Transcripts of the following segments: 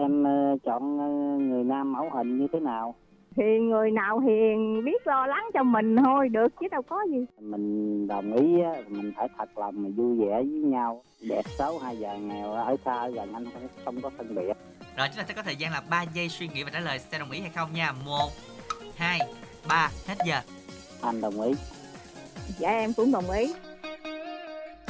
em ờ, chọn ờ, người nam mẫu hình như thế nào? Thì người nào hiền biết lo lắng cho mình thôi được chứ đâu có gì. Mình đồng ý á, mình phải thật lòng mà vui vẻ với nhau. Đẹp xấu hay già nghèo ở xa gần anh không, không có phân biệt. Rồi chúng ta sẽ có thời gian là 3 giây suy nghĩ và trả lời sẽ đồng ý hay không nha. 1 2 3 hết giờ. anh đồng ý. Dạ em cũng đồng ý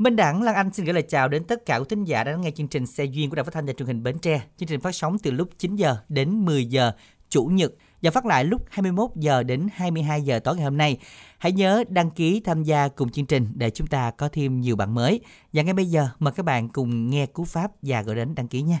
Minh Đẳng Lan Anh xin gửi lời chào đến tất cả quý thính giả đã nghe chương trình Xe duyên của Đài Phát thanh và Truyền hình Bến Tre. Chương trình phát sóng từ lúc 9 giờ đến 10 giờ chủ nhật và phát lại lúc 21 giờ đến 22 giờ tối ngày hôm nay. Hãy nhớ đăng ký tham gia cùng chương trình để chúng ta có thêm nhiều bạn mới. Và ngay bây giờ, mời các bạn cùng nghe cú pháp và gọi đến đăng ký nha.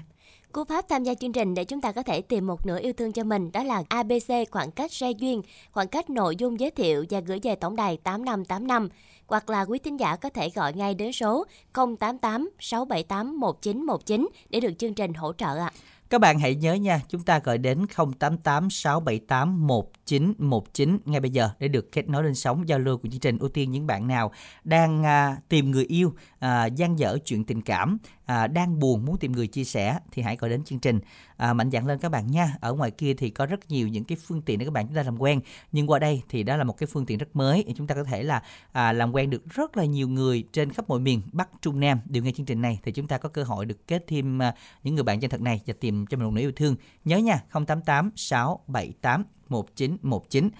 Cú pháp tham gia chương trình để chúng ta có thể tìm một nửa yêu thương cho mình đó là ABC khoảng cách xe duyên, khoảng cách nội dung giới thiệu và gửi về tổng đài 8585 hoặc là quý thính giả có thể gọi ngay đến số 088 678 1919 để được chương trình hỗ trợ ạ. Các bạn hãy nhớ nha, chúng ta gọi đến 088 678 1919 ngay bây giờ để được kết nối lên sóng giao lưu của chương trình ưu tiên những bạn nào đang à, tìm người yêu, à, gian dở chuyện tình cảm, à, đang buồn muốn tìm người chia sẻ thì hãy gọi đến chương trình. À, mạnh dạn lên các bạn nha. Ở ngoài kia thì có rất nhiều những cái phương tiện để các bạn chúng ta làm quen, nhưng qua đây thì đó là một cái phương tiện rất mới để chúng ta có thể là à, làm quen được rất là nhiều người trên khắp mọi miền Bắc Trung Nam đều nghe chương trình này thì chúng ta có cơ hội được kết thêm à, những người bạn chân thật này và tìm cho mình một nửa yêu thương. Nhớ nha, 088 678 1919.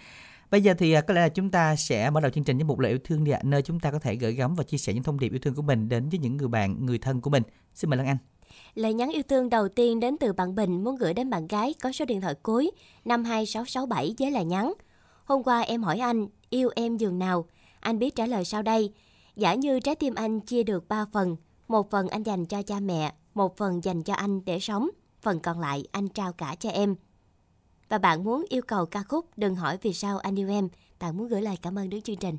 Bây giờ thì à, có lẽ là chúng ta sẽ bắt đầu chương trình với một lời yêu thương đi ạ, nơi chúng ta có thể gửi gắm và chia sẻ những thông điệp yêu thương của mình đến với những người bạn, người thân của mình. Xin mời Lan Anh. Lời nhắn yêu thương đầu tiên đến từ bạn Bình muốn gửi đến bạn gái có số điện thoại cuối 52667 với lời nhắn. Hôm qua em hỏi anh yêu em giường nào? Anh biết trả lời sau đây. Giả như trái tim anh chia được 3 phần, một phần anh dành cho cha mẹ, một phần dành cho anh để sống, phần còn lại anh trao cả cho em. Và bạn muốn yêu cầu ca khúc Đừng hỏi vì sao anh yêu em, bạn muốn gửi lời cảm ơn đến chương trình.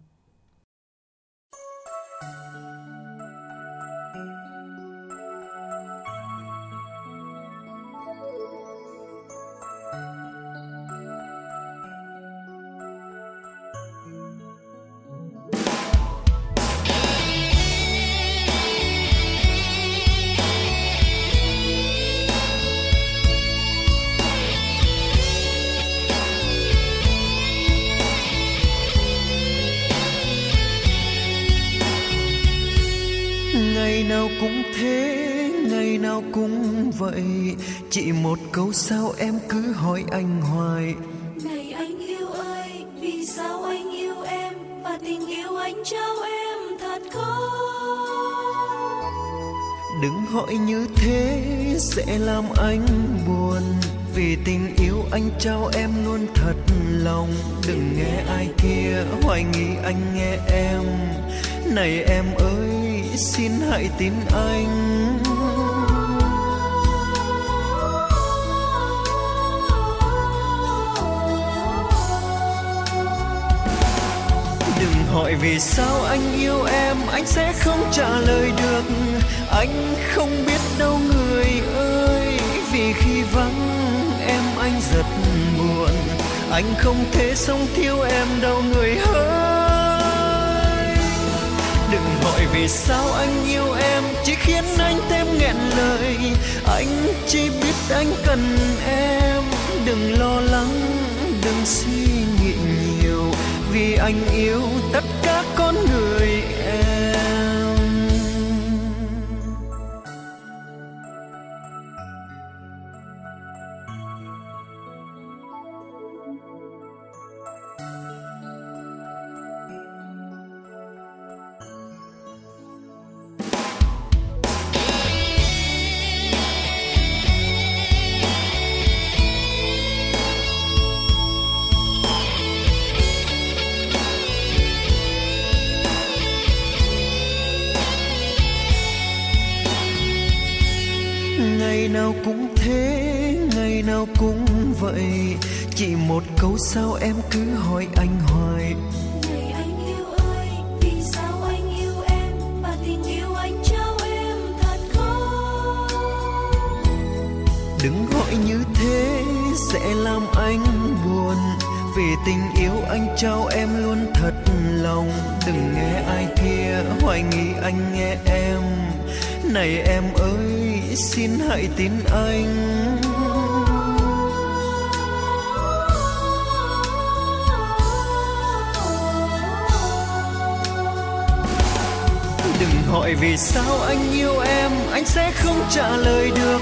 Vậy? Chỉ một câu sao em cứ hỏi anh hoài. Này anh yêu ơi, vì sao anh yêu em và tình yêu anh trao em thật không? đừng hỏi như thế sẽ làm anh buồn. Vì tình yêu anh trao em luôn thật lòng. Đừng nghe ai kia hoài nghi anh nghe em. Này em ơi xin hãy tin anh hỏi vì sao anh yêu em, anh sẽ không trả lời được. Anh không biết đâu người ơi, vì khi vắng em anh rất buồn anh không thể sống thiếu em đâu người ơi. Đừng hỏi vì sao anh yêu em, chỉ khiến anh thêm nghẹn lời. Anh chỉ biết anh cần em, đừng lo lắng, đừng suy nghĩ nhiều vì anh yêu tất cả con người. Thật lòng. Đừng nghe ai kia hoài nghi anh nghe em. Này em ơi, xin hãy tin anh. Đừng hỏi vì sao anh yêu em, anh sẽ không trả lời được.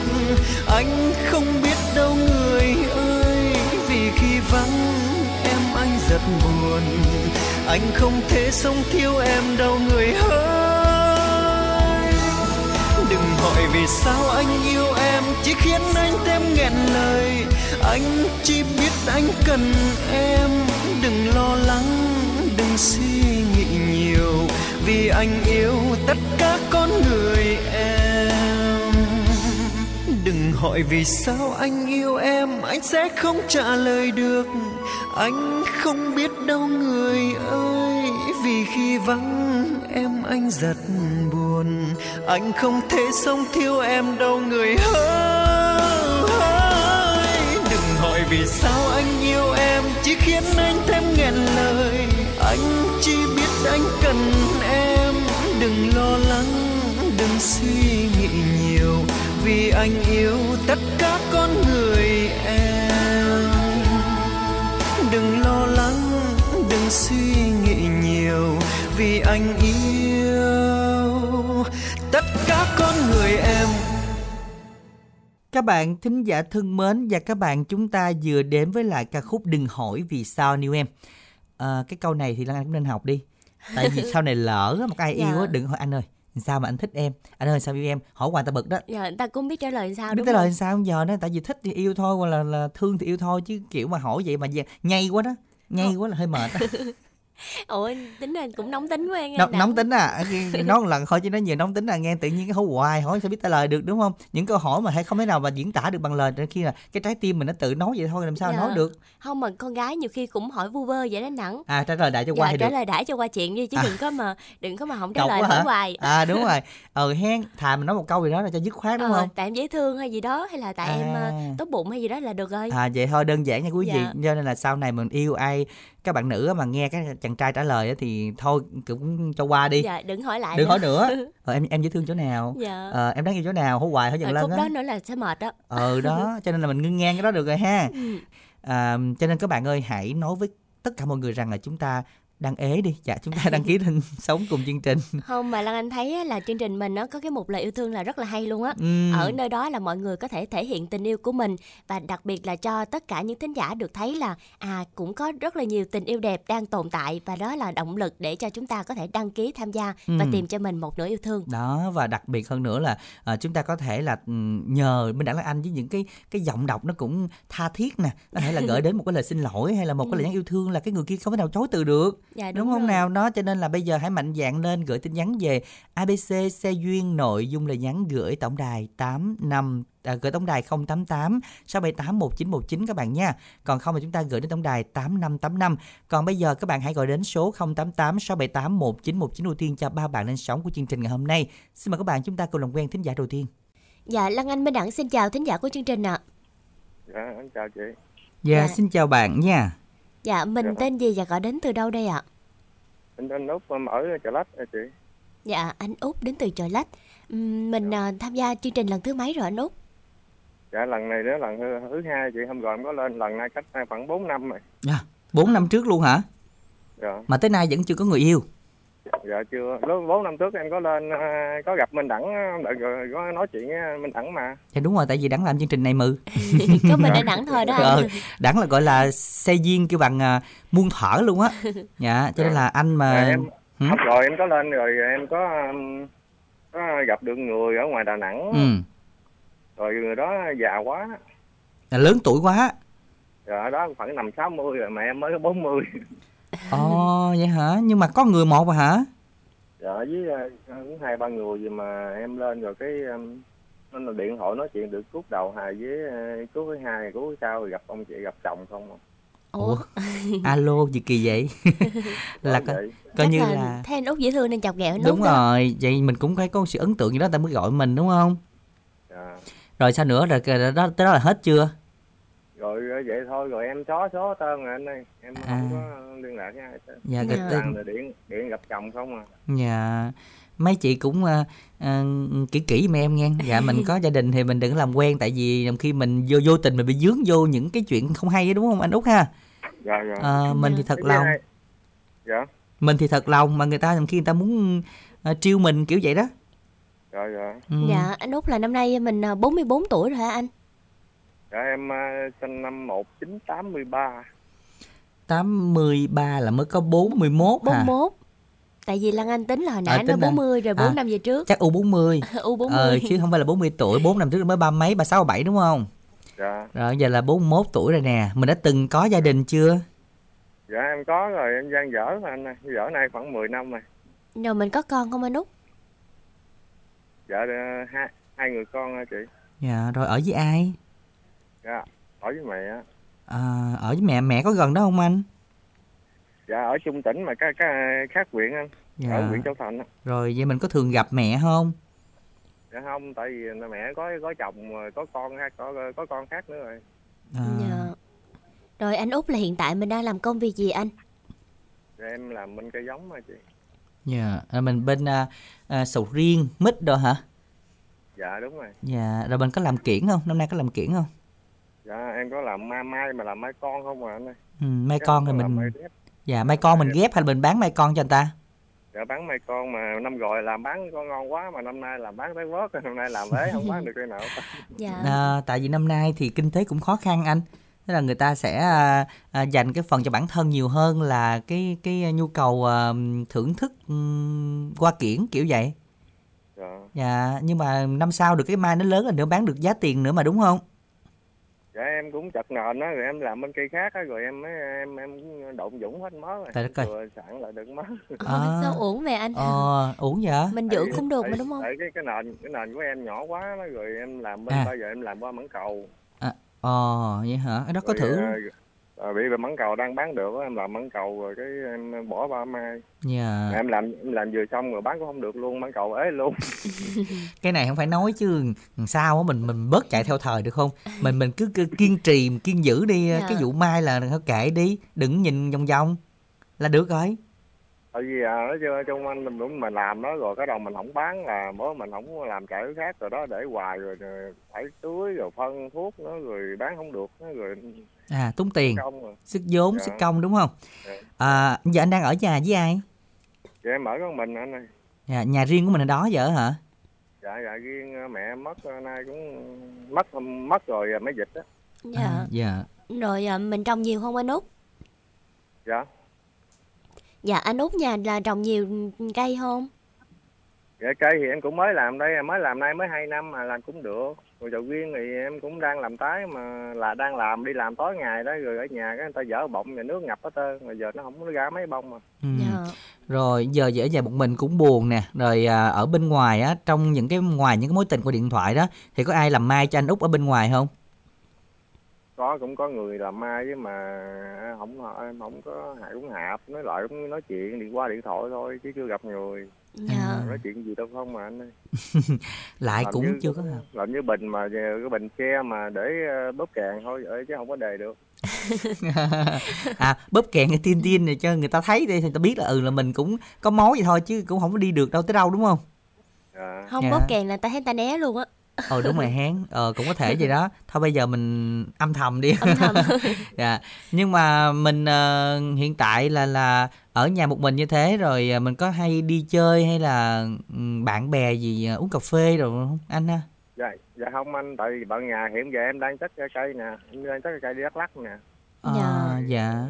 Anh không biết đâu người ơi, vì khi vắng em anh rất buồn anh không thể sống thiếu em đâu, người ơi. Đừng hỏi vì sao anh yêu em, chỉ khiến anh thêm nghẹn lời. Anh chỉ biết anh cần em, đừng lo lắng, đừng suy nghĩ nhiều. Vì anh yêu tất cả con người em. Đừng hỏi vì sao anh yêu em, anh sẽ không trả lời được. Anh không biết đâu người ơi, vì khi vắng em anh giật buồn. Anh không thể sống thiếu em đâu người ơi. Đừng hỏi vì sao anh yêu em, chỉ khiến anh thêm nghẹn lời. Anh chỉ biết anh cần em. Đừng lo lắng, đừng suy nghĩ nhiều. Vì anh yêu tất cả con người em. Suy nghĩ nhiều vì anh yêu tất cả con người em Các bạn thính giả thân mến và các bạn chúng ta vừa đến với lại ca khúc Đừng hỏi vì sao yêu em. À, cái câu này thì Lan Anh cũng nên học đi. Tại vì sau này lỡ một ai Dạ. yêu á đừng hỏi anh ơi sao mà anh thích em anh ơi sao yêu em hỏi hoài ta bực đó người ta cũng biết trả lời sao biết đúng cái không? lời sao giờ đó tại vì thích thì yêu thôi hoặc là, là thương thì yêu thôi chứ kiểu mà hỏi vậy mà nhây quá đó nhây quá là hơi mệt. Ủa tính ra cũng nóng tính nghe. Nó, nóng tính à nói một lần thôi chứ nó nhiều nóng tính à nghe tự nhiên cái hỏi hoài hỏi sao biết trả lời được đúng không những câu hỏi mà hay không thể nào mà diễn tả được bằng lời khi là cái trái tim mình nó tự nói vậy thôi làm sao Dạ. nói được Không mà con gái nhiều khi cũng hỏi vu vơ vậy đó nặng. à trả lời đại cho qua Dạ, thì trả được lời đãi cho qua chuyện đi chứ À. đừng có mà đừng có mà không trả Cọc lời hỏi hoài. à đúng rồi ờ hen thà mình nói một câu gì đó là cho dứt khoát đúng Ờ, không tại em dễ thương hay gì đó hay là tại em À. ờ, tốt bụng hay gì đó là được rồi. À vậy thôi đơn giản nha quý vị Dạ. cho nên là sau này mình yêu ai các bạn nữ mà nghe các chàng trai trả lời á thì thôi cũng cho qua đi Dạ đừng hỏi lại. đừng nữa. hỏi nữa ờ, em em dễ thương chỗ nào Dạ. ờ, em đáng yêu chỗ nào hỏi hoài hỏi giận Rồi lên khúc á đó nữa là sẽ mệt đó. ờ đó cho nên là mình ngưng ngang cái đó được rồi ha Ừ. à, cho nên các bạn ơi hãy nói với tất cả mọi người rằng là chúng ta đang ế đi dạ chúng ta đăng ký lên sống cùng chương trình Không mà Lan Anh thấy là chương trình mình nó có cái mục lời yêu thương là rất là hay luôn á. Ừm. Ở nơi đó là mọi người có thể thể hiện tình yêu của mình và đặc biệt là cho tất cả những thính giả được thấy là à cũng có rất là nhiều tình yêu đẹp đang tồn tại và đó là động lực để cho chúng ta có thể đăng ký tham gia và Ừm. tìm cho mình một nửa yêu thương. đó và đặc biệt hơn nữa là à, chúng ta có thể là nhờ Minh Đẳng Lan Anh với những cái cái giọng đọc nó cũng tha thiết nè có thể là gửi đến một cái lời xin lỗi hay là một cái lời nhắn yêu thương là cái người kia không thể nào chối từ được Dạ, đúng, đúng không rồi. nào đó cho nên là bây giờ hãy mạnh dạn lên gửi tin nhắn về ABC xe duyên nội dung lời nhắn gửi tổng đài 85 à, gửi tổng đài 088 678 1919 các bạn nha. Còn không thì chúng ta gửi đến tổng đài 8585. Còn bây giờ các bạn hãy gọi đến số 088 678 1919 ưu tiên cho ba bạn lên sóng của chương trình ngày hôm nay. Xin mời các bạn chúng ta cùng làm quen thính giả đầu tiên. Dạ Lan Anh Minh Đẳng xin chào thính giả của chương trình ạ. Dạ, em chào chị. Dạ, Dạ. xin chào bạn nha. Dạ mình Dạ. tên gì và gọi đến từ đâu đây ạ? Anh anh Út em ở chợ lách à chị. Dạ anh Út đến từ Chợ Lách. Ừm, Mình à, tham gia chương trình lần thứ mấy rồi anh Út? Dạ lần này đó lần thứ, thứ hai chị hôm rồi em có lên lần này cách khoảng 4 năm rồi. À, 4 năm trước luôn hả? Dạ, Mà tới nay vẫn chưa có người yêu. Dạ chưa. Lúc 4 năm trước em có lên à, có gặp Minh Đẳng đợi rồi có nói chuyện với Minh Đẳng mà. Dạ đúng rồi, tại vì đẳng làm chương trình này mừ. có mình ở Đẳng thôi đó anh. Ờ, đẳng là gọi là xe duyên kêu bằng à, muôn thở luôn á. Dạ, cho nên là anh mà Dạ, em hôm rồi em có lên rồi em có um, có gặp được người ở ngoài Đà Nẵng ừ, rồi người đó già quá. là lớn tuổi quá. Dạ đó khoảng năm 60 rồi mà em mới có 40. Ồ, vậy hả? Nhưng mà có người một à hả? Dạ với à, cũng hai ba người gì mà em lên rồi cái nên là điện thoại nói chuyện được cút đầu hai với ờ, cút thứ hai cút thứ sau rồi gặp ông chị gặp chồng không à. ủa alo gì kỳ vậy là Bởi coi, coi như là, là thấy anh út dễ thương nên chọc ghẹo đúng đó. rồi vậy mình cũng phải có sự ấn tượng gì đó ta mới gọi mình đúng không Dạ. rồi sao nữa rồi cái đó tới đó là hết chưa rồi ờ, vậy thôi rồi em xóa số tên rồi anh ơi. Em À. không có liên lạc với ai hết Dạ, Toàn tên- là điện điện gặp chồng không à. Dạ. Mấy chị cũng ờ, ờ, kỹ kỹ giùm em nghe. Dạ mình có gia đình thì mình đừng làm quen tại vì khi mình vô vô tình mình bị dướng vô những cái chuyện không hay đúng không anh út ha? Dạ dạ. Ờ, mình thì thật lòng. dạ. Mình thì thật lòng mà người ta làm khi người ta muốn ờ, trêu mình kiểu vậy đó. Dạ dạ. Ừ. Dạ, anh út là năm nay mình à, 44 tuổi rồi hả anh? Dạ em ờ, sinh năm một chín tám mươi ba. 83 là mới có 41 hả? 41. Tại vì Lan Anh tính là hồi nãy À, là- 40 rồi 4 à. năm về trước. chắc U40 U40. ờ, chứ không phải là 40 tuổi 4 năm trước mới ba mấy 36 37 đúng không? Dạ. Rồi giờ là 41 tuổi rồi nè. Mình đã từng có gia đình chưa? Dạ em có rồi. Em gian dở mà anh ơi. Dở nay khoảng 10 năm rồi. Rồi mình có con không anh út? dạ ờ, hai hai người con hả chị? Dạ rồi ở với ai dạ ở với mẹ à, ở với mẹ mẹ có gần đó không anh? Dạ ở trung tỉnh mà cái cái khác huyện anh dạ. ở huyện châu thành rồi vậy mình có thường gặp mẹ không? Dạ không tại vì mẹ có có chồng rồi, có con khác có có con khác nữa rồi. À, Dạ. Rồi anh út là hiện tại mình đang làm công việc gì anh? dạ em làm bên cây giống mà chị. Dạ à, mình bên à, à, sầu riêng mít đồ hả? Dạ đúng rồi. Dạ rồi mình có làm kiển không? Năm nay có làm kiển không dạ em có làm mai mai mà làm mai con không à anh ơi? Ừ, mai con thì mình mai dạ mai con mình ghép hay là mình bán mai con cho người ta? Dạ bán mai con mà năm rồi làm bán con ngon quá mà năm nay làm bán tới vớt năm nay làm ế không bán được cái nào. Dạ. À, tại vì năm nay thì kinh tế cũng khó khăn anh. Tức là người ta sẽ à, à, dành cái phần cho bản thân nhiều hơn là cái cái nhu cầu à, thưởng thức ừm, qua kiển kiểu vậy. Dạ. Dạ nhưng mà năm sau được cái mai nó lớn rồi nữa bán được giá tiền nữa mà đúng không dạ em cũng chặt nền á rồi em làm bên cây khác á rồi em mới em em độn dũng hết mớ rồi Trời đất ơi. vừa sẵn lại được mớ À. Sao uổng vậy anh? ờ uổng vậy Mình dưỡng cũng được mà đúng không? tại cái cái nền cái nền của em nhỏ quá đó, rồi em làm bên À. bây giờ em làm qua mảng cầu ờ vậy hả đó có Rồi, thử à, à, bị mảng cầu đang bán được em làm mảng cầu rồi cái em bỏ ba mai. Dạ. Em làm em làm vừa xong rồi bán cũng không được luôn mảng cầu ế luôn. Cái này không phải nói chứ sao á mình mình bớt chạy theo thời được không? Mình mình cứ, cứ kiên trì kiên giữ đi Dạ. cái vụ mai là kệ đi đừng nhìn vòng vòng. Là được rồi tại vì à, nói chưa chung anh mình đúng mình làm đó rồi cái đầu mình không bán là bữa mình không làm chạy cái khác rồi đó để hoài rồi, rồi phải tưới rồi phân thuốc nữa rồi bán không được nữa, rồi à tốn tiền. Công rồi sức vốn Dạ. sức công đúng không? Dạ. à, giờ anh đang ở nhà với ai? Vậy em ở con mình anh ơi. Dạ, nhà riêng của mình ở đó vợ hả? Dạ dạ riêng à, mẹ mất à, nay cũng mất mất rồi à, mới dịch á Dạ. à, dạ. Rồi à, mình trồng nhiều không anh út? dạ Dạ anh út nhà là trồng nhiều cây không? dạ cây thì em cũng mới làm đây mới làm nay mới hai năm mà làm cũng được rồi sầu riêng thì em cũng đang làm tái mà là đang làm đi làm tối ngày đó rồi ở nhà cái người ta dỡ bọng nhà nước ngập hết trơn rồi giờ nó không có ra mấy bông mà ừ. Dạ. rồi giờ dễ nhà một mình cũng buồn nè rồi à, ở bên ngoài á trong những cái ngoài những cái mối tình qua điện thoại đó thì có ai làm mai cho anh út ở bên ngoài không có cũng có người làm mai chứ mà không em không có hại cũng hạp. Nói lại cũng nói chuyện điện qua điện thoại thôi chứ chưa gặp người. Dạ. nói chuyện gì đâu không mà anh ơi. Lại Làm cũng như- chưa có làm như bình mà cái bình xe mà để ờ, bóp càng thôi vậy chứ không có đề được. À bóp kẹn cái tin tin này cho người ta thấy đi thì người ta biết là ừ là mình cũng có mối vậy thôi chứ cũng không có đi được đâu tới đâu đúng không? À, Không Dạ. bóp kèn là ta thấy ta né luôn á. Ờ đúng rồi hén ờ cũng có thể vậy đó thôi bây giờ mình âm thầm đi Âm thầm. dạ nhưng mà mình ờ, hiện tại là là ở nhà một mình như thế rồi ờ, mình có hay đi chơi hay là ừ, bạn bè gì ờ, uống cà phê rồi không anh ha dạ dạ không anh tại vì bạn nhà hiện giờ em đang cất cái cây nè em đang cái cây đi đắk lắc nè Ờ, Dạ.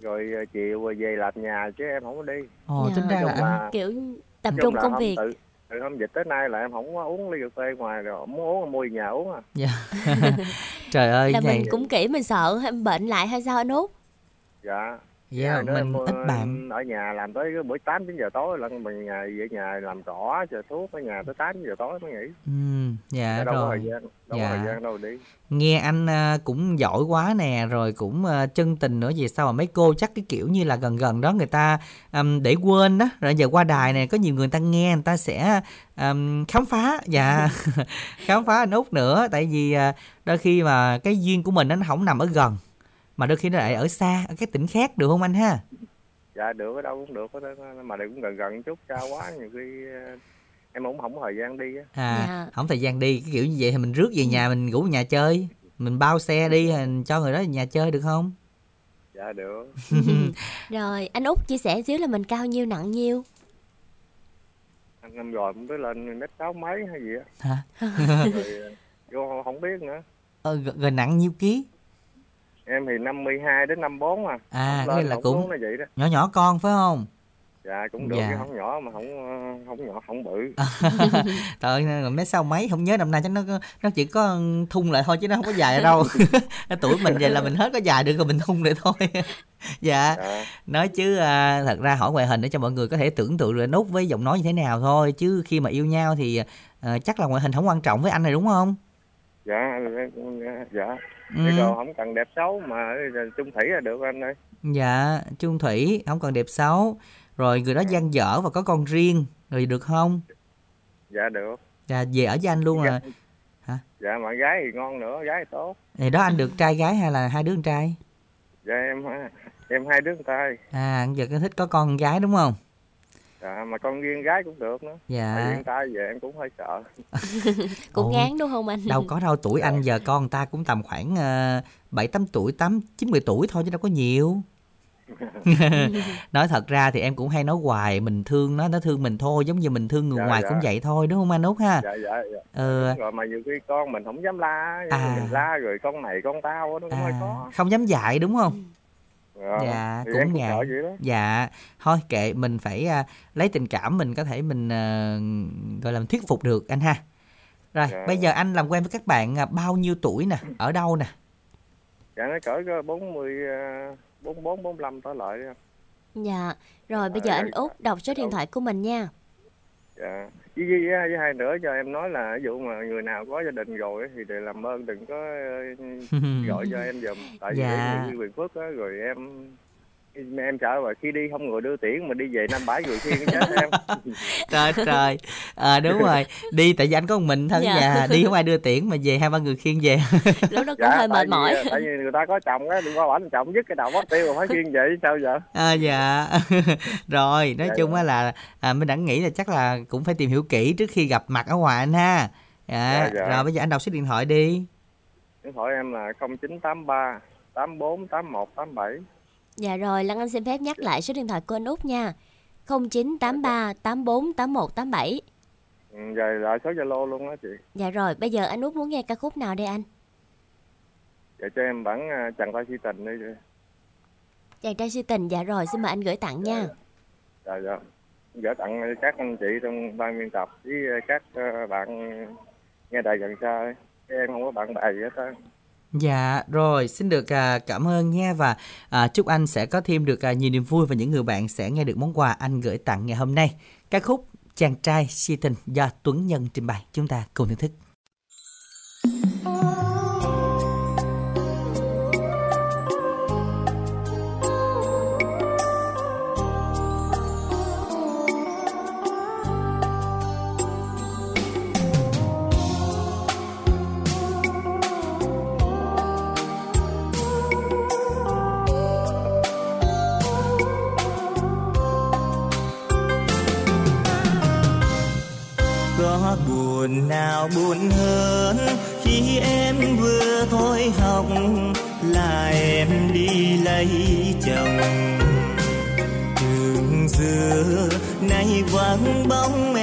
rồi chiều rồi về làm nhà chứ em không có đi ồ Dạ. tính ra là là- Kiểu tập trung công việc. tự, từ hôm dịch tới nay là em không có uống ly cà phê ngoài rồi muốn uống mua về nhà uống à. Dạ. Trời ơi Là này mình cũng kỹ mình sợ em bệnh lại hay sao anh út? dạ Dạ, Hai nữa mình em, ít bạn. ở nhà làm tới cái buổi tám chín giờ tối là mình nhà về nhà làm trỏ chờ thuốc ở nhà tới tám giờ tối mới nghỉ Ừ, dạ đâu có rồi. thời gian đâu có Dạ. thời gian đâu đi Nghe anh à, cũng giỏi quá nè, rồi cũng à, chân tình nữa vậy sao mà mấy cô chắc cái kiểu như là gần gần đó người ta ừm, để quên đó, rồi giờ qua đài này có nhiều người ta nghe người ta sẽ ừm, khám phá dạ khám phá anh út nữa tại vì à, đôi khi mà cái duyên của mình nó không nằm ở gần mà đôi khi nó lại ở xa ở cái tỉnh khác được không anh ha? dạ được ở đâu cũng được mà đây cũng gần gần chút xa quá nhiều khi ờ, em cũng không có thời gian đi á. À, Dạ. không thời gian đi cái kiểu như vậy thì mình rước về nhà mình ngủ nhà chơi. Mình bao xe đi mình cho người đó về nhà chơi được không? Dạ được. Rồi, anh Út chia sẻ xíu là mình cao nhiêu nặng nhiêu? anh năm rồi cũng tới lên mét sáu mấy hay gì á. Hả? Rồi ờ, vô không biết nữa. Ờ, rồi nặng nhiêu ký em thì 52 đến 54 à. À, lên, là cũng- nó vậy đó. nhỏ nhỏ con phải không? Dạ cũng được Dạ. chứ không nhỏ mà không ờ, không nhỏ không bự. Trời ơi mấy sau mấy không nhớ năm nay chắc nó nó chỉ có thun lại thôi chứ nó không có dài đâu. Tuổi mình vậy là mình hết có dài được rồi mình thun lại thôi. Dạ. Dạ. Nói chứ à, thật ra hỏi ngoại hình để cho mọi người có thể tưởng tượng được nút với giọng nói như thế nào thôi chứ khi mà yêu nhau thì à, chắc là ngoại hình không quan trọng với anh này đúng không? Dạ dạ ừ. Chứ còn không cần đẹp xấu mà chung thủy là được anh ơi. Dạ chung thủy không cần đẹp xấu. Rồi người đó gian dở và có con riêng rồi được không? Dạ được. Dạ về ở với anh luôn là dạ mà gái thì ngon nữa gái thì tốt. Thì đó anh được trai gái hay là hai đứa con trai? Dạ em em hai đứa con trai. À giờ cái thích có con gái đúng không dạ mà con riêng gái cũng được nữa. Tại dạ con trai về em cũng hơi sợ. Cũng Ồ. ngán đúng không anh? đâu có đâu tuổi anh giờ con người ta cũng tầm khoảng ờ, bảy tám tuổi tám chín mười tuổi thôi chứ đâu có nhiều. Nói thật ra thì em cũng hay nói hoài mình thương nó nó thương mình thôi giống như mình thương người Dạ, ngoài dạ. cũng vậy thôi đúng không anh út ha? Dạ dạ dạ. Ừ, Đúng rồi mà nhiều khi con mình không dám la mà À. mình la rồi con này con tao nó cũng hơi à, khó. không dám dạy đúng không Dạ, Dạ, thì cũng ngại. đó dạ thôi kệ mình phải à, lấy tình cảm mình có thể mình à, gọi là thuyết phục được anh ha rồi Dạ. bây giờ anh làm quen với các bạn à, bao nhiêu tuổi nè ở đâu nè dạ nó cỡ bốn mươi bốn bốn bốn lăm tới lại. Dạ. Rồi bây giờ anh Út đọc số điện thoại của mình nha. Dạ với, với, với, hai nữa cho em nói là ví dụ mà người nào có gia đình rồi thì để làm ơn đừng có ờ, gọi cho em giùm tại vì Dạ. dạ. quyền phước á rồi em em sợ rồi khi đi không người đưa tiễn mà đi về năm bãi người khiêng chết em. Trời trời. À, đúng rồi. Đi tại vì anh có một mình thân Dạ. nhà đi không ai đưa tiễn mà về hai ba người khiêng về. Lúc đó cũng hơi tại mệt vì, mỏi. tại vì người ta có chồng á đừng có bảo chồng dứt cái đầu mất tiêu rồi phải khiêng về chứ sao giờ? À, dạ. Rồi nói Dạ, chung dạ. á là à, mình đã nghĩ là chắc là cũng phải tìm hiểu kỹ trước khi gặp mặt ở ngoài anh ha. Dạ, Dạ, dạ. rồi bây giờ anh đọc số điện thoại đi. Điện thoại em là 0983 84 81 87 Dạ rồi, Lan Anh xin phép nhắc lại số điện thoại của anh Út nha. 0983 84 81 87. ừ, rồi lại số zalo luôn á chị Dạ rồi, bây giờ anh Út muốn nghe ca khúc nào đây anh? vậy cho em bản à, chàng trai si tình đi Chàng trai si tình, dạ rồi, xin mời anh gửi tặng nha. dạ dạ gửi tặng các anh chị trong ban biên tập với các ờ, bạn nghe đài gần xa em không có bạn bè gì hết á Dạ rồi xin được à, cảm ơn nha và à, chúc anh sẽ có thêm được à, nhiều niềm vui và những người bạn sẽ nghe được món quà anh gửi tặng ngày hôm nay. Ca khúc Chàng trai si tình do Tuấn Nhân trình bày chúng ta cùng thưởng thức. Chồng. Đường xưa nay vắng bóng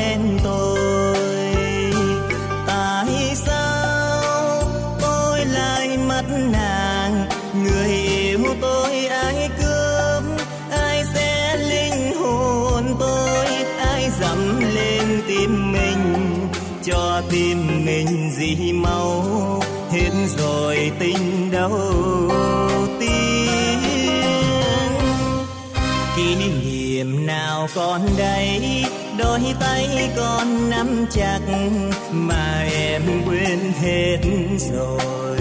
con còn đây, đôi tay con nắm chặt mà em quên hết rồi.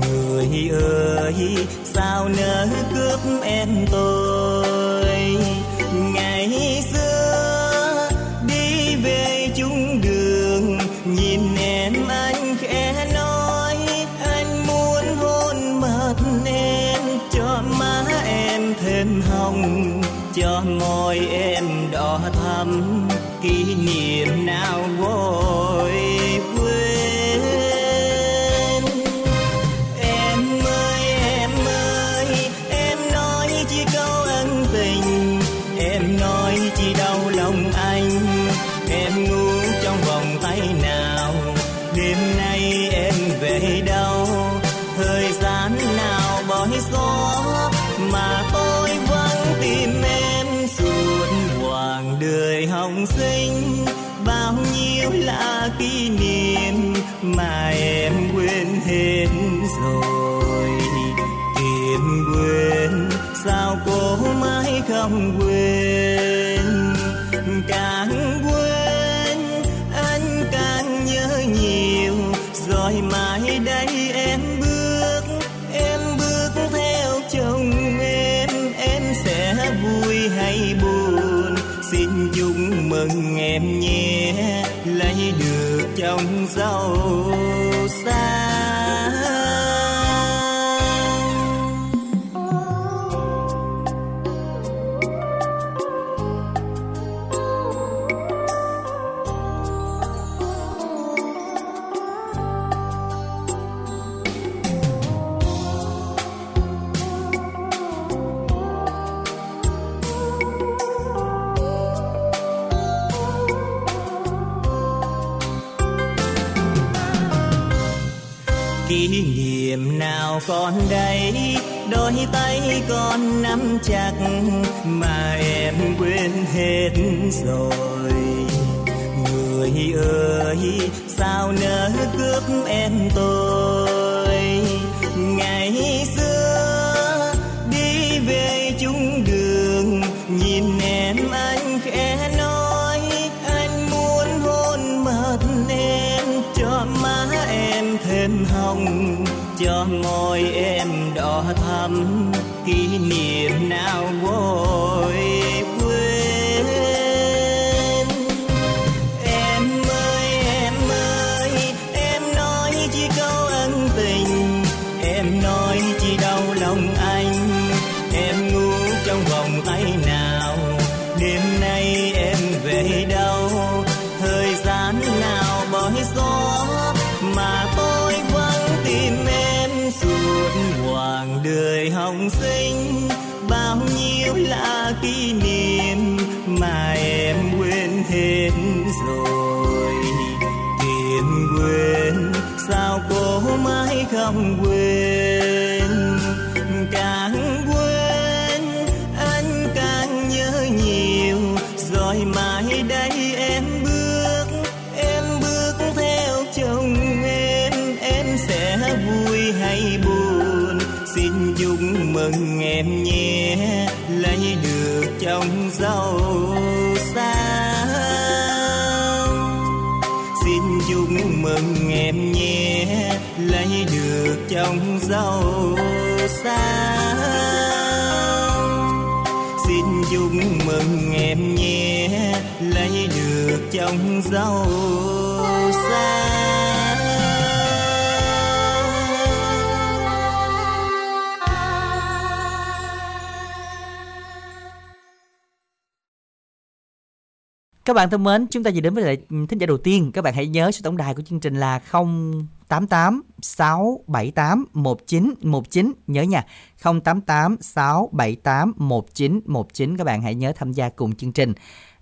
Người ơi, sao nỡ cướp em tôi? Em nói chỉ đau lòng anh. Em ngủ trong vòng tay nào, đêm nay em về đâu? Thời gian nào bói gió mà tôi vẫn tìm em? Suốt hoàng đời hồng sinh bao nhiêu là kỷ niệm mà em quên hết rồi? Tìm quên, sao cô mãi không quên? Dòng chồng nào còn đây, đôi tay con nắm chặt mà em quên hết rồi. Người ơi, sao nỡ cướp em tôi? Bên hồng cho môi em đỏ thắm kỷ niệm nào vội. Mãi sao? Xin chúc mừng em nhé lấy được chồng giàu sang. Các bạn thân mến, chúng ta vừa đến với lại thính giả đầu tiên. Các bạn hãy nhớ số tổng đài của chương trình là 088 678 1919 nhớ nha. 088 678 1919 các bạn hãy nhớ tham gia cùng chương trình.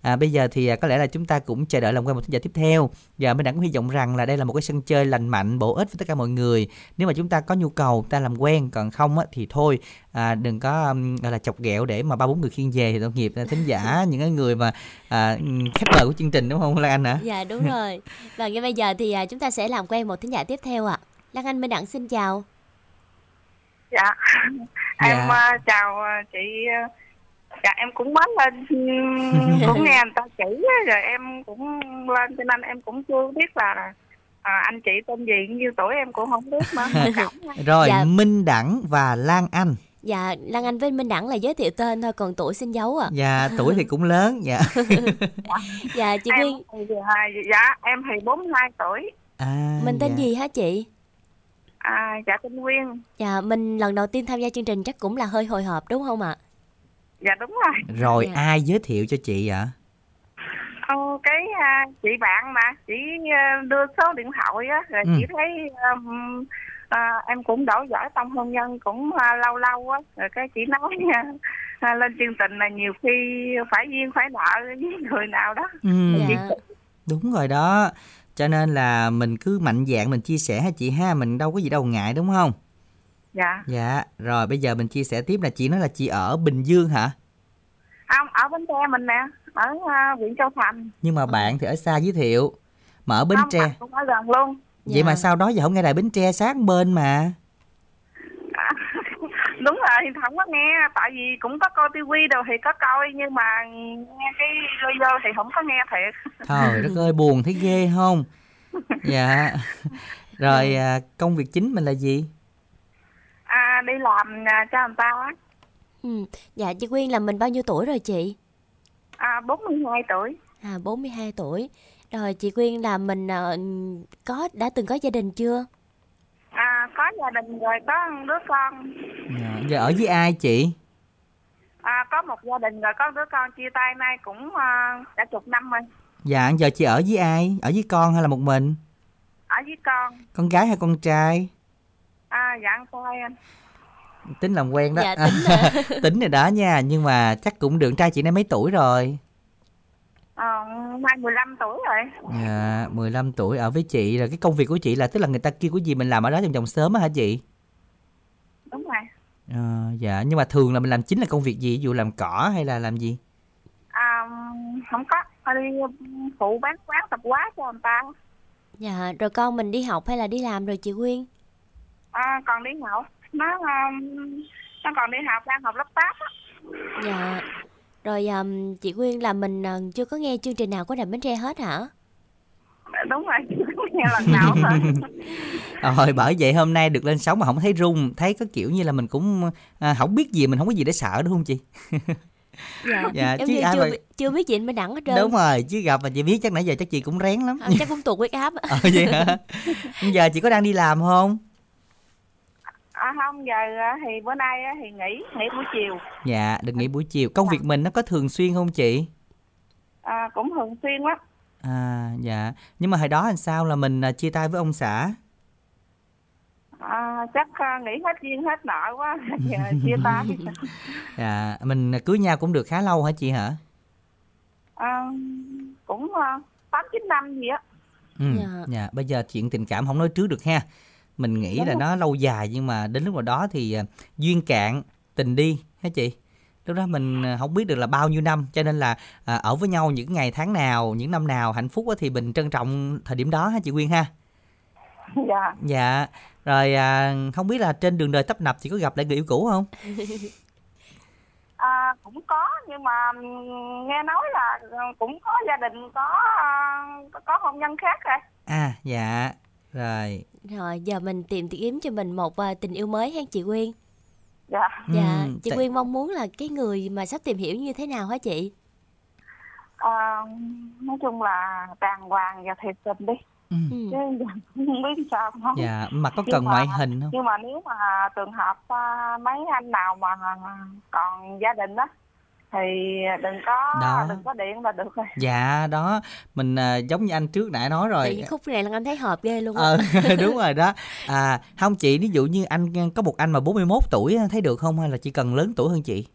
À, bây giờ thì à, có lẽ là chúng ta cũng chờ đợi làm quen một thính giả tiếp theo và mình đã cũng hy vọng rằng là đây là một cái sân chơi lành mạnh bổ ích với tất cả mọi người nếu mà chúng ta có nhu cầu ta làm quen còn không á, thì thôi à, đừng có gọi là chọc ghẹo để mà ba bốn người khiêng về thì tội nghiệp thính giả những cái người mà à, khách mời của chương trình đúng không Lan Anh hả? Dạ đúng rồi. Và ngay bây giờ thì à, chúng ta sẽ làm quen một thính giả tiếp theo ạ. Lan Anh Minh Đẳng xin chào. Dạ Dạ. em ờ, chào ờ, chị ờ, dạ em cũng mới lên cũng nghe người ta chỉ á, rồi em cũng lên cho nên em cũng chưa biết là à, anh chị tên gì nhiêu tuổi em cũng không biết mà Rồi, Dạ. Minh Đẳng và Lan Anh. Dạ, Lan Anh với Minh Đẳng là giới thiệu tên thôi, còn tuổi xin giấu à. Dạ, tuổi thì cũng lớn. Dạ. Dạ, chị thì, à, dạ em thì 42 tuổi À, mình tên dạ. gì hả chị? À, dạ tên Nguyên Dạ, mình lần đầu tiên tham gia chương trình chắc cũng là hơi hồi hộp đúng không ạ? dạ đúng rồi Rồi, Dạ. ai giới thiệu cho chị ạ? Ô, cái à, chị bạn mà chị à, đưa số điện thoại á rồi Ừ. chị thấy um, à, em cũng đổ giỏi trong hôn nhân cũng à, lâu lâu á rồi cái chị nói à, à, lên chương trình là nhiều khi phải duyên phải nợ với người nào đó Ừ, Dạ. đúng rồi đó. Cho nên là mình cứ mạnh dạn mình chia sẻ ha chị ha, mình đâu có gì đâu ngại đúng không? dạ Dạ, rồi bây giờ mình chia sẻ tiếp là chị nói là chị ở Bình Dương hả? không ở bến tre mình nè ở à, huyện châu thành Nhưng mà bạn thì ở xa giới thiệu. Mà ở Bến không Tre. cũng ở gần luôn Vậy Dạ. mà sau đó giờ không nghe đài Bến Tre sát bên mà. À, đúng rồi không có nghe tại vì cũng có coi tivi đâu thì có coi nhưng mà nghe cái lôi vô thì không có nghe thiệt Trời đất ơi buồn thấy ghê không? Dạ. Rồi à, công việc chính mình là gì? à, đi làm à, cho người ta á. Ừ. Dạ, chị Quyên là mình bao nhiêu tuổi rồi chị? à, 42 tuổi À, 42 tuổi. Rồi chị Quyên là mình ờ, có đã từng có gia đình chưa? Có gia đình rồi có đứa con Dạ. Giờ ở với ai chị? à, có một gia đình rồi có đứa con chia tay nay cũng à, cả chục năm rồi Dạ giờ chị ở với ai? Ở với con hay là một mình? ở với con Con gái hay con trai? à, dạ con trai anh Tính làm quen đó. Dạ, tính tính rồi đó nha, nhưng mà chắc cũng được trai chị nay mấy tuổi rồi? À, nay 15 tuổi rồi Dạ, 15 tuổi ở với chị rồi cái công việc của chị là tức là người ta kêu của gì mình làm ở đó trong vòng sớm á hả chị? đúng rồi Ờ, dạ, nhưng mà thường là mình làm chính là công việc gì? Ví dụ làm cỏ hay là làm gì? à, không có đi phụ bán quán tập quá cho người ta Dạ, rồi con mình đi học hay là đi làm rồi chị Quyên? à, còn đi học nó um, nó còn đi học đang học lớp 8 á Dạ. Rồi ừm, chị Quyên là mình ờ, chưa có nghe chương trình nào của Đàm Bến Tre hết hả? đúng rồi nghe lần nào thôi Rồi bởi vậy hôm nay được lên sóng mà không thấy rung, thấy có kiểu như là mình cũng à, không biết gì, mình không có gì để sợ đúng không chị? Dạ, Dạ, chứ như ai chưa, mà- chưa biết gì mới đẳng hết trơn. Đúng rồi, chứ gặp mà chị biết chắc nãy giờ chắc chị cũng rén lắm. À, chắc cũng tụt huyết áp. Ờ vậy hả? Bây giờ chị có đang đi làm không? À, không giờ á, thì bữa nay á, thì nghỉ nghỉ buổi chiều Dạ, được nghỉ buổi chiều. Công việc mình nó có thường xuyên không chị? à, cũng thường xuyên lắm À, dạ. Nhưng mà hồi đó làm sao là mình à, chia tay với ông xã? à, chắc à, nghỉ hết duyên hết nợ quá giờ chia tay Dạ, mình cưới nhau cũng được khá lâu hả chị hả? à, cũng à, tám chín năm gì á Ừ, Dạ. dạ. Bây giờ chuyện tình cảm không nói trước được ha. Mình nghĩ là nó lâu dài nhưng mà đến lúc nào đó thì à, duyên cạn, tình đi hả chị? Lúc đó mình à, không biết được là bao nhiêu năm cho nên là à, ở với nhau những ngày tháng nào, những năm nào hạnh phúc thì mình trân trọng thời điểm đó ha chị Quyên ha. dạ Dạ. Rồi à, không biết là trên đường đời tấp nập chị có gặp lại người yêu cũ không? à, cũng có nhưng mà nghe nói là ờ, cũng có gia đình có à, có- có hôn nhân khác rồi À dạ. Rồi. Rồi giờ mình tìm kiếm cho mình một ờ, tình yêu mới ha chị Quyên. dạ Dạ, Ừm, chị tại- Quyên mong muốn là cái người mà sắp tìm hiểu như thế nào hả chị? à, nói chung là đàng hoàng và thiệt tình đi Ừ. Ừ. chứ không biết sao không Dạ, mà có Nhưng cần mà- ngoại hình không? nhưng mà nếu mà trường hợp à, mấy anh nào mà còn gia đình đó thì đừng có Đó. đừng có điện là được rồi Dạ đó, mình à, giống như anh trước nãy nói rồi. nhiên khúc này là anh thấy hợp ghê luôn. Ờ đúng rồi đó. À không chị, ví dụ như anh có một anh mà 41 tuổi thấy được không hay là chỉ cần lớn tuổi hơn chị?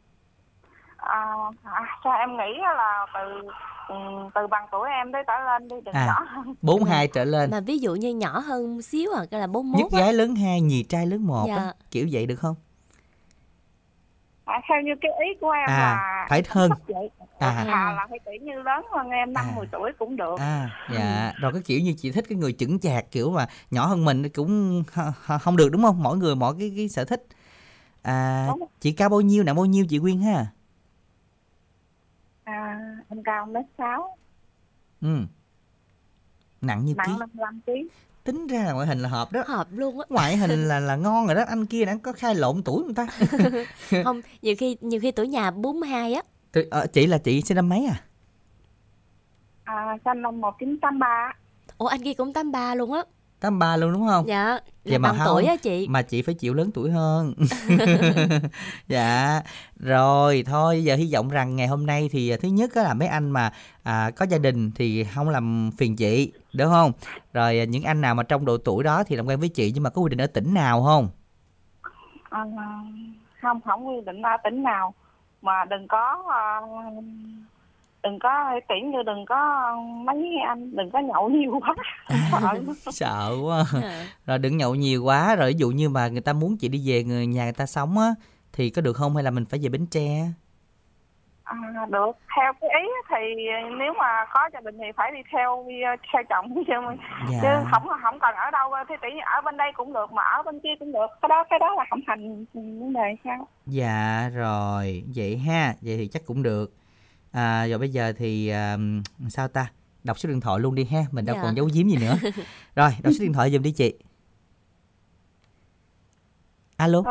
à, à, sao em nghĩ là từ ừ, từ bằng tuổi em tới trở lên đi đừng À. nhỏ hơn 42 trở lên. Mà ví dụ như nhỏ hơn một xíu à, cái là 41 Nhất á. gái lớn 2, nhì trai lớn 1 Dạ. Kiểu vậy được không? À, theo như cái ý của em À, là phải hơn. À. à, là phải kiểu như lớn hơn em năm À. 10 tuổi cũng được À dạ, rồi cái kiểu như chị thích cái người chững chạc kiểu mà nhỏ hơn mình cũng không được đúng không? Mỗi người mỗi cái cái sở thích. À Đúng. chị cao bao nhiêu nặng bao nhiêu chị Quyên ha? Em cao mét sáu, Ừ. Nặng nhiêu ký? nặng 55 kg. Tính ra là ngoại hình là hợp đó. Hợp luôn á. Ngoại hình là là ngon rồi đó. Anh kia đã có khai lộn tuổi không ta? Không, nhiều khi nhiều khi tuổi nhà 42 á. Tôi, ờ, chị là chị sinh năm mấy à? À, sinh năm 1983. Ủa anh kia cũng 83 luôn á. 83 luôn đúng không? Dạ, là mà không, tuổi á chị. Mà chị phải chịu lớn tuổi hơn. dạ. Rồi thôi giờ hy vọng rằng ngày hôm nay thì à, thứ nhất á là mấy anh mà à, có gia đình thì không làm phiền chị, đúng không? Rồi à, những anh nào mà trong độ tuổi đó thì làm quen với chị nhưng mà có quy định ở tỉnh nào không? À, không, không quy định ở tỉnh nào. Mà đừng có... à, đừng có tiễn như đừng có mấy anh đừng có nhậu nhiều quá. Sợ. Sợ quá. Rồi đừng nhậu nhiều quá. Rồi ví dụ như mà người ta muốn chị đi về người nhà người ta sống á thì có được không? Hay là mình phải về Bến Tre? à, được. Theo cái ý thì nếu mà có gia đình thì phải đi theo đi theo chồng. Chứ Dạ. chứ không không cần ở đâu. Thì tỷ ở bên đây cũng được mà ở bên kia cũng được. Cái đó cái đó là không thành vấn đề. Sao? Dạ rồi, vậy ha, vậy thì chắc cũng được. À, rồi bây giờ thì à, sao ta? Đọc số điện thoại luôn đi ha, mình đâu Dạ. còn giấu giếm gì nữa. rồi, đọc số điện thoại giùm đi chị. Alo.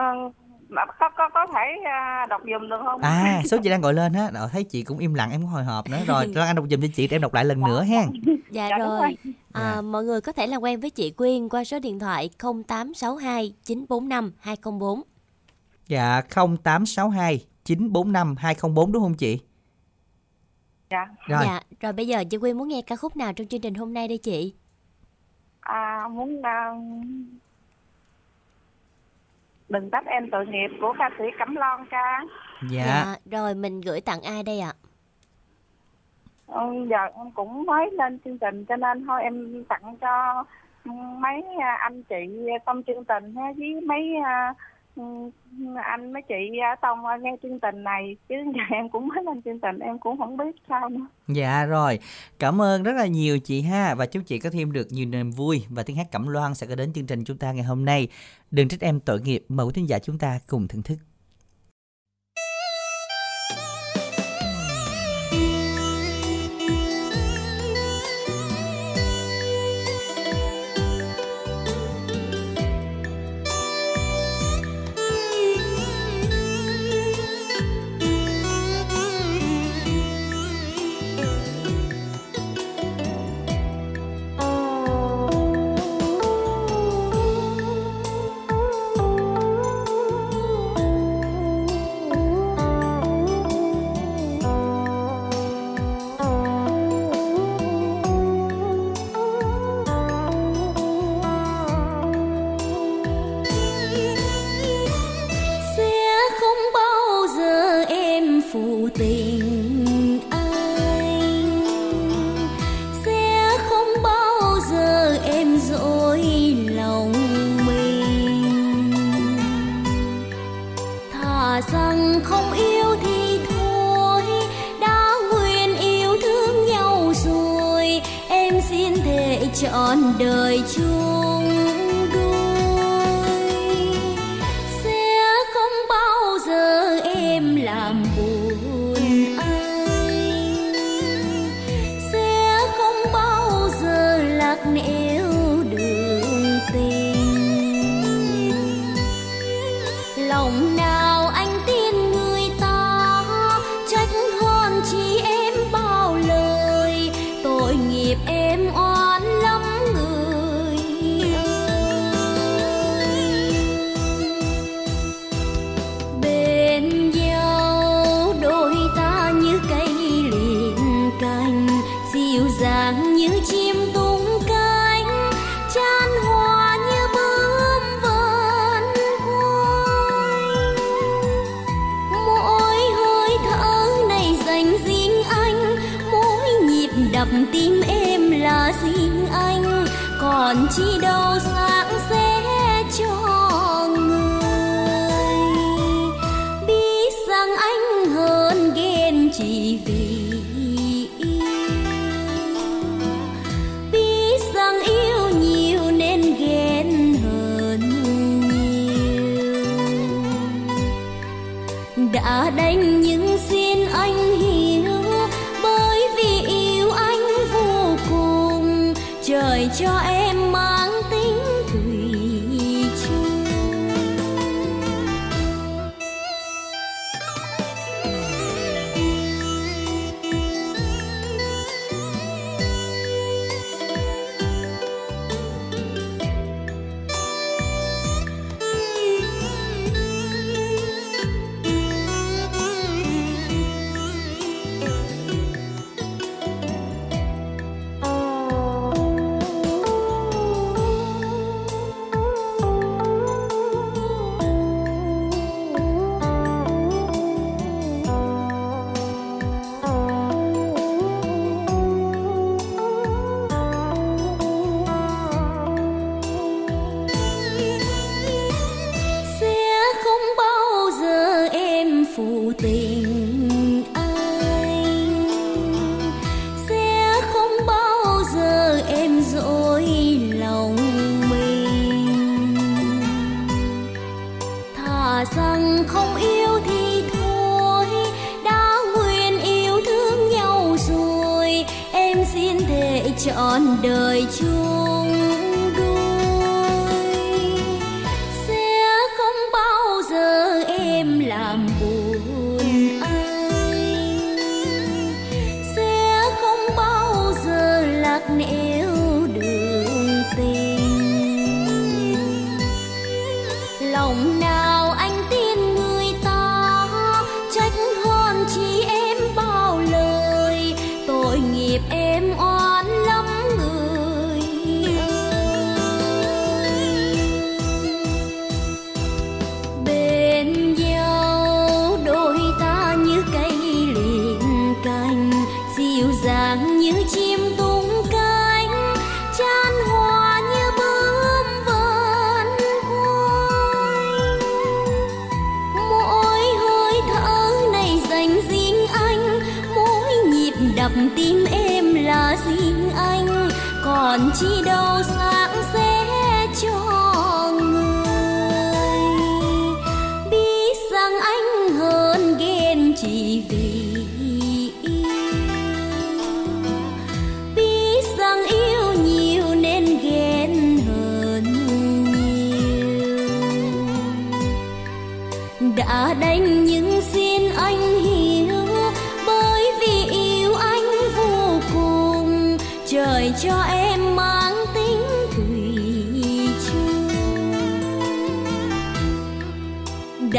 Mà có có có thể à, đọc giùm được không À, số chị đang gọi lên á, rồi thấy chị cũng im lặng em cũng hồi hộp nữa. Rồi, Lan Anh đọc giùm cho chị để em đọc lại lần nữa ha. Dạ Dạ, rồi. rồi. À, Dạ. mọi người có thể làm quen với chị Quyên qua số điện thoại 0862 945 204. Dạ 0862 945 204 đúng không chị? Dạ Rồi. Dạ, rồi bây giờ chị Quyên muốn nghe ca khúc nào trong chương trình hôm nay đây chị? à, muốn à, đừng trách em tội nghiệp của ca sĩ Cẩm Loan ca Dạ. rồi mình gửi tặng ai đây ạ? ừ, giờ em cũng mới lên chương trình cho nên thôi em tặng cho mấy à, anh chị trong chương trình ha, với mấy à, Ừ, anh mấy chị à, tông à, nghe chương trình này chứ giờ em cũng mới lên chương trình em cũng không biết sao nữa Dạ rồi, cảm ơn rất là nhiều chị ha và chúc chị có thêm được nhiều niềm vui và tiếng hát Cẩm Loan sẽ có đến chương trình chúng ta ngày hôm nay. Đừng trách em tội nghiệp, mời quý thính giả chúng ta cùng thưởng thức. Em phụ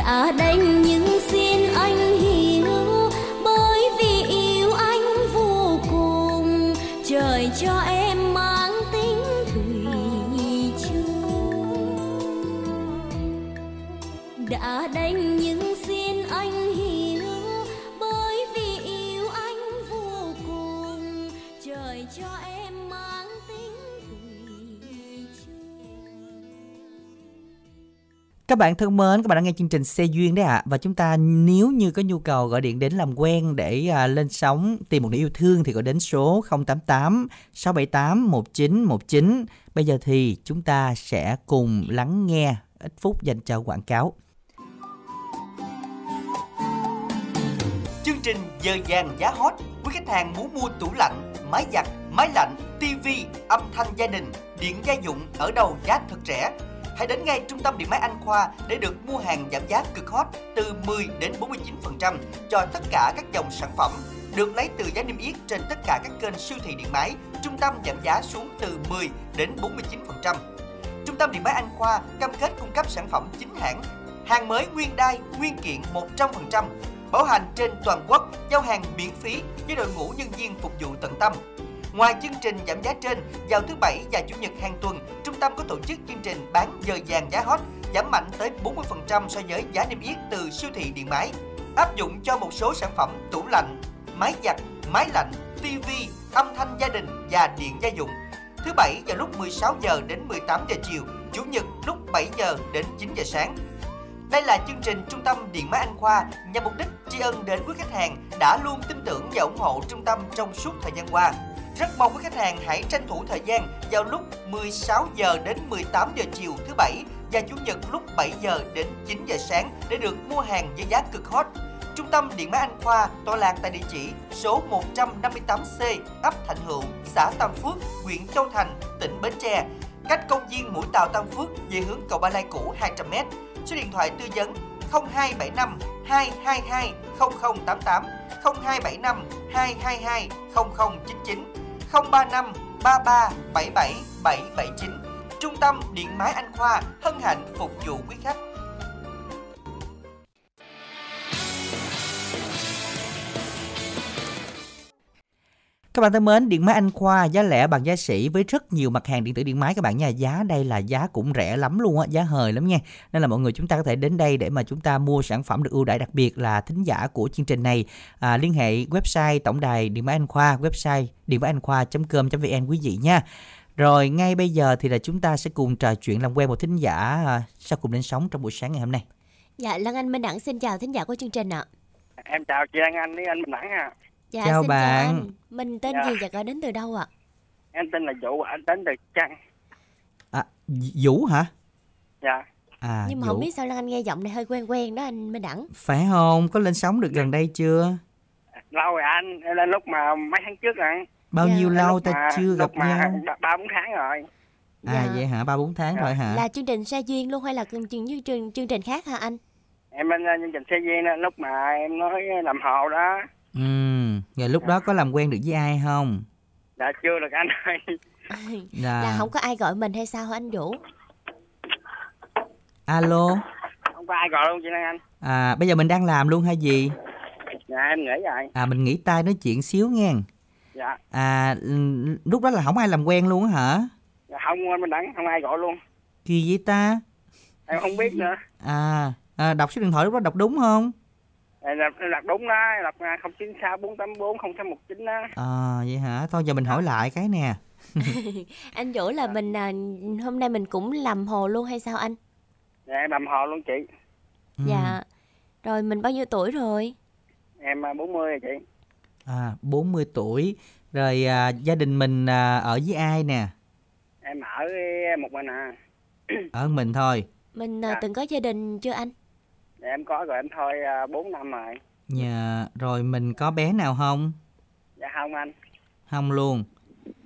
đã đánh những xin Các bạn thân mến, các bạn đang nghe chương trình Xe Duyên đấy ạ. Và chúng ta nếu như có nhu cầu gọi điện đến làm quen để à, lên sóng tìm một nửa yêu thương thì gọi đến số 088 678 1919. Bây giờ thì chúng ta sẽ cùng lắng nghe ít phút dành cho quảng cáo. Chương trình giờ vàng giá hot, quý khách hàng muốn mua tủ lạnh, máy giặt, máy lạnh, tivi, âm thanh gia đình, điện gia dụng ở đâu giá thật rẻ. Hãy đến ngay trung tâm điện máy Anh Khoa để được mua hàng giảm giá cực hot từ 10 đến 49% cho tất cả các dòng sản phẩm được lấy từ giá niêm yết trên tất cả các kênh siêu thị điện máy. Trung tâm giảm giá xuống từ 10 đến 49%. Trung tâm điện máy Anh Khoa cam kết cung cấp sản phẩm chính hãng, hàng mới nguyên đai, nguyên kiện 100%, bảo hành trên toàn quốc, giao hàng miễn phí với đội ngũ nhân viên phục vụ tận tâm. Ngoài chương trình giảm giá trên, vào thứ bảy và chủ nhật hàng tuần, trung tâm có tổ chức chương trình bán giờ vàng giá hot giảm mạnh tới 40% so với giá niêm yết từ siêu thị điện máy. Áp dụng cho một số sản phẩm tủ lạnh, máy giặt, máy lạnh, tivi, âm thanh gia đình và điện gia dụng. Thứ bảy vào lúc 16 giờ đến 18 giờ chiều, chủ nhật lúc 7 giờ đến 9 giờ sáng. Đây là chương trình Trung tâm Điện máy Anh Khoa nhằm mục đích tri ân đến quý khách hàng đã luôn tin tưởng và ủng hộ trung tâm trong suốt thời gian qua. Rất mong quý khách hàng hãy tranh thủ thời gian vào lúc 16 giờ đến 18 giờ chiều thứ bảy và chủ nhật lúc 7 giờ đến 9 giờ sáng để được mua hàng với giá cực hot. Trung tâm Điện máy Anh Khoa tọa lạc tại địa chỉ số 158C, ấp Thạnh Hữu, xã Tam Phước, huyện Châu Thành, tỉnh Bến Tre, cách công viên Mũi Tàu Tam Phước về hướng cầu Ba Lai cũ 200m. Số điện thoại tư vấn 0275 222 0088 0275 222 0099 035 33 77 779. Trung tâm Điện máy Anh Khoa hân hạnh phục vụ quý khách. Các bạn thân mến, điện máy Anh Khoa giá lẻ bằng giá sỉ với rất nhiều mặt hàng điện tử điện máy các bạn nha. Giá đây là giá cũng rẻ lắm luôn á, giá hời lắm nha. Nên là mọi người chúng ta có thể đến đây để mà chúng ta mua sản phẩm được ưu đãi đặc biệt là thính giả của chương trình này. À, liên hệ website tổng đài điện máy Anh Khoa, website điện máy anh khoa.com.vn quý vị nha. Rồi ngay bây giờ thì là chúng ta sẽ cùng trò chuyện làm quen một thính giả à, sau cùng đến sống trong buổi sáng ngày hôm nay. Dạ, Lan Anh Minh Đẳng xin chào thính giả của chương trình ạ. Em chào chị Lan Anh với anh Minh Đẳng à. Dạ, Chào xin bạn. chào anh. Mình tên Dạ. gì và gọi đến từ đâu ạ? Em tên là Vũ, anh đến từ Trăng. À, Vũ hả? Dạ. À, Nhưng mà Vũ. không biết sao Lan Anh nghe giọng này hơi quen quen đó anh Minh Đẳng. Phải không? Có lên sóng được gần đây chưa? Lâu rồi anh, em lên lúc mà mấy tháng trước rồi. Bao Dạ. nhiêu lâu ta mà- chưa gặp nhau? ba- bốn tháng rồi. À Dạ. vậy hả? Ba bốn tháng Dạ. rồi hả? Là chương trình xe duyên luôn hay là chương chương chương trình chương trình khác hả anh? Em lên uh, chương trình xe duyên lúc mà em nói làm hộ đó. Ừ, rồi lúc đó có làm quen được với ai không? Dạ chưa được anh ơi. Là, Là không có ai gọi mình hay sao hả anh Vũ? alo. Không có ai gọi luôn chị Lan Anh. À bây giờ mình đang làm luôn hay gì? Dạ em nghĩ rồi. À mình nghỉ tay nói chuyện xíu nghe. Dạ. À lúc đó là không ai làm quen luôn á hả? dạ không anh Minh Đẳng, không ai gọi luôn. Kỳ vậy ta? Em không biết nữa. À, à đọc số điện thoại lúc đó đọc đúng không? Đặt, đặt đúng đó, đặt uh, 096 484 0619 đó. À vậy hả? Thôi giờ mình hỏi lại cái nè. Anh Vũ là mình à, hôm nay mình cũng làm hồ luôn hay sao anh? Dạ em làm hộ luôn chị. Ừ. Dạ. Rồi mình bao nhiêu tuổi rồi? Em uh, 40 rồi chị. À 40 tuổi. Rồi à, gia đình mình à, ở với ai nè? Em ở một mình à. Ở mình thôi. Mình à, Dạ. từng có gia đình chưa anh? Dạ, em có rồi em thôi uh, 4 năm rồi. Dạ, rồi mình có bé nào không? Dạ không anh. Không luôn.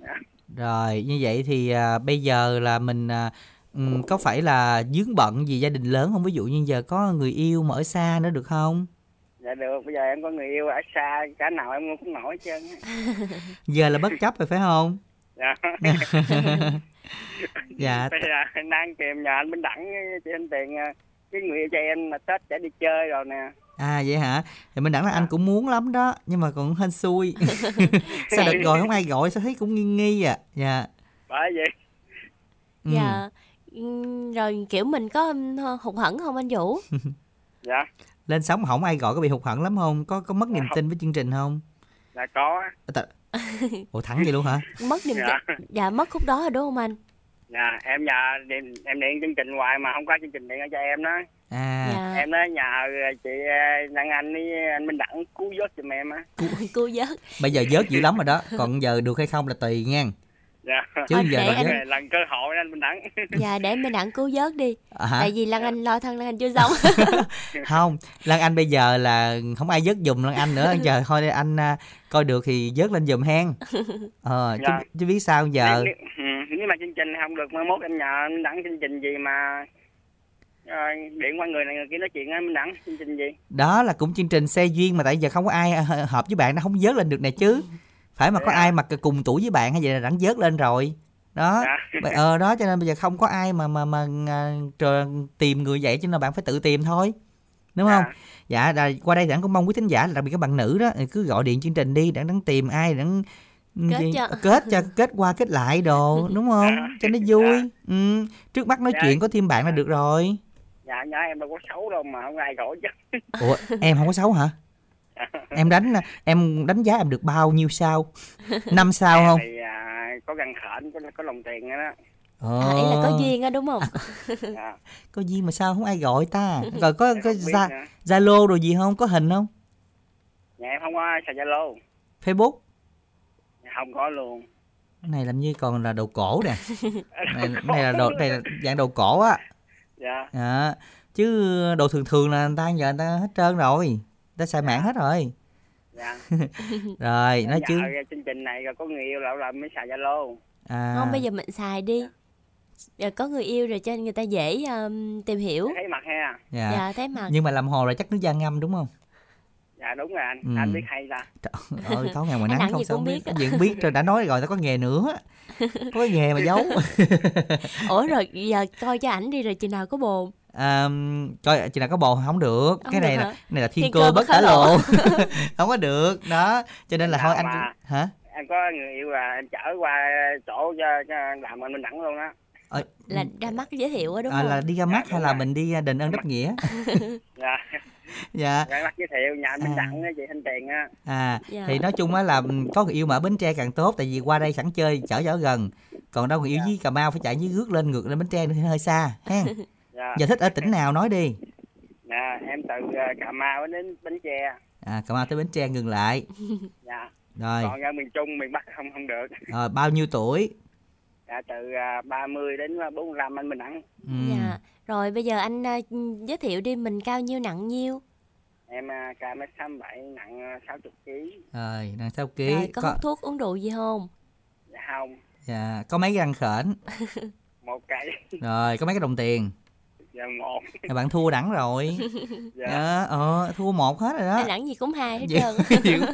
Dạ. Rồi như vậy thì à, bây giờ là mình à, ừm, có phải là dướng bận gì gia đình lớn không? Ví dụ như giờ có người yêu mà ở xa nữa được không? Dạ được, bây giờ em có người yêu ở xa, cả nào em cũng nổi hết trơn. á. Giờ là bất chấp rồi phải không? Dạ. dạ. Bây giờ đang tìm nhờ anh Minh Đẳng cho anh tiền cái người yêu cho em mà Tết sẽ đi chơi rồi nè. À vậy hả? Thì mình đẳng là anh cũng muốn lắm đó, nhưng mà còn hên xui. sao đợt rồi không ai gọi sao thấy cũng nghi nghi à. Dạ. Bởi vậy. Ừ. Dạ. Ừm, Rồi kiểu mình có hụt hẫng không anh Vũ? Dạ, Lên sóng không ai gọi có bị hụt hẫng lắm không? Có có mất niềm tin với chương trình không? là có. Ủa thẳng vậy luôn hả? Mất niềm Dạ. tin. Dạ mất khúc đó rồi đúng không anh? Dạ, em nhờ điện, em điện chương trình hoài mà không có chương trình điện cho em đó. À, Dạ. Em nói nhờ chị ờ, Đăng Anh với anh Minh Đẳng cứu vớt giùm em á. Cô vớt. bây giờ vớt dữ lắm rồi đó. Còn giờ được hay không là tùy nha. Dạ. Chứ Thôi, giờ để anh-. Lần cơ hội đó anh Minh Đẳng. Dạ để mình đặng cứu vớt đi. À, hả? Tại vì Lan Anh lo thân Lan Anh chưa xong. không lan anh bây giờ là không ai vớt giùm lan anh nữa giờ thôi để anh à, coi được thì vớt lên giùm hen ờ chứ, Dạ. chứ biết sao giờ Nếu, ừ, nếu mà chương trình không được mai mốt em nhờ anh Đẳng chương trình gì mà ờ, điện qua người này người kia nói chuyện á Minh Đẳng chương trình gì? đó là cũng chương trình xe duyên mà tại giờ không có ai ờ, hợp với bạn nó không vớt lên được này chứ phải mà có Dạ. ai mà cùng tuổi với bạn hay vậy là đẳng vớt lên rồi đó Dạ. Ờ đó cho nên bây giờ không có ai mà mà mà à, trờ, tìm người vậy cho nên là bạn phải tự tìm thôi đúng không dạ là, qua đây đẳng cũng mong quý thính giả đặc biệt các bạn nữ đó cứ gọi điện chương trình đi đẳng đẳng tìm ai đẳng Kết gì- cho. kết cho kết qua kết lại đồ đúng không cho nó vui ừ. trước mắt nói Dạ. chuyện có thêm bạn là được rồi Dạ nhớ em đâu có xấu đâu mà không ai gọi chứ. ủa em không có xấu hả em đánh em đánh giá em được bao nhiêu sao? Năm sao không? Thì à, có gần khển có có lòng tiền đó. Ờ, À, ý là có duyên á đúng không? Dạ. có duyên mà sao không ai gọi ta? Rồi có có zalo rồi gì không? Có hình không? Nhà em không có xài Zalo. facebook? Dạ, Không có luôn. cái này làm như còn là đồ cổ nè. Này, này là đồ này là dạng đồ cổ á. Dạ. à, chứ đồ thường thường là người ta giờ người ta hết trơn rồi ta xài mạng hết rồi. Dạ. Rồi nói Dạ, chứ chương trình này rồi có người yêu lão là mới xài zalo. À, Không bây giờ mình xài đi. Giờ có người yêu rồi cho nên người ta dễ um, tìm hiểu. thấy mặt ha. Dạ. Dạ thấy mặt. nhưng mà làm hồ là chắc nước da ngâm đúng không? Dạ đúng rồi anh. Ừ. anh biết hay ta. Trời ơi tối ngày Anh nắng không sao biết. gì cũng biết rồi đã nói rồi tao có nghề nữa. Có nghề mà giấu. Ủa rồi giờ coi cho ảnh đi rồi chừng nào có bồn. À, coi chị nào có bồ không được. Không cái được này hả? là này là thiên, Thiên cơ cơ bất khả lộ. không có được. Đó cho nên là Dạ, thôi anh mà- hả? Em có người yêu là em chở qua chỗ cho, cho làm anh minh đẳng luôn á. Ờ, Là ra mắt giới thiệu á đúng à, không? là đi ra mắt hay là mình đi à, đền ơn đáp nghĩa? Dạ. Dạ. Dạ bắt giới thiệu nhà anh minh À. đẳng á chị thanh tiền á. À Dạ. thì nói chung á là có người yêu mà ở bến tre càng tốt tại vì qua đây sẵn chơi chở chở gần. Còn đâu người yêu với cà mau phải chạy dưới rước lên ngược lên bến tre nữa thì hơi xa ha dạ giờ thích ở tỉnh nào nói đi. Nè em từ ờ, cà mau đến bến tre. À cà mau tới bến tre ngừng lại. Dạ. Rồi. Còn ở miền trung miền bắc không không được. Rồi bao nhiêu tuổi? Dạ từ uh, 30 đến 45 anh minh đẳng Ừm, Dạ. Rồi bây giờ anh giới thiệu đi mình cao nhiêu nặng nhiêu? em uh, ca mét tám bảy nặng uh, 60 kg rồi đang sao ký. Rồi có, có hút thuốc uống rượu gì không? dạ không. Dạ, có mấy răng khểnh? Một cây rồi có mấy cái đồng tiền dạ một Rồi bạn thua đẳng rồi dạ dạ ờ thua một hết rồi đó Anh đẳng gì cũng hai hết Dạ, trơn. gì cũng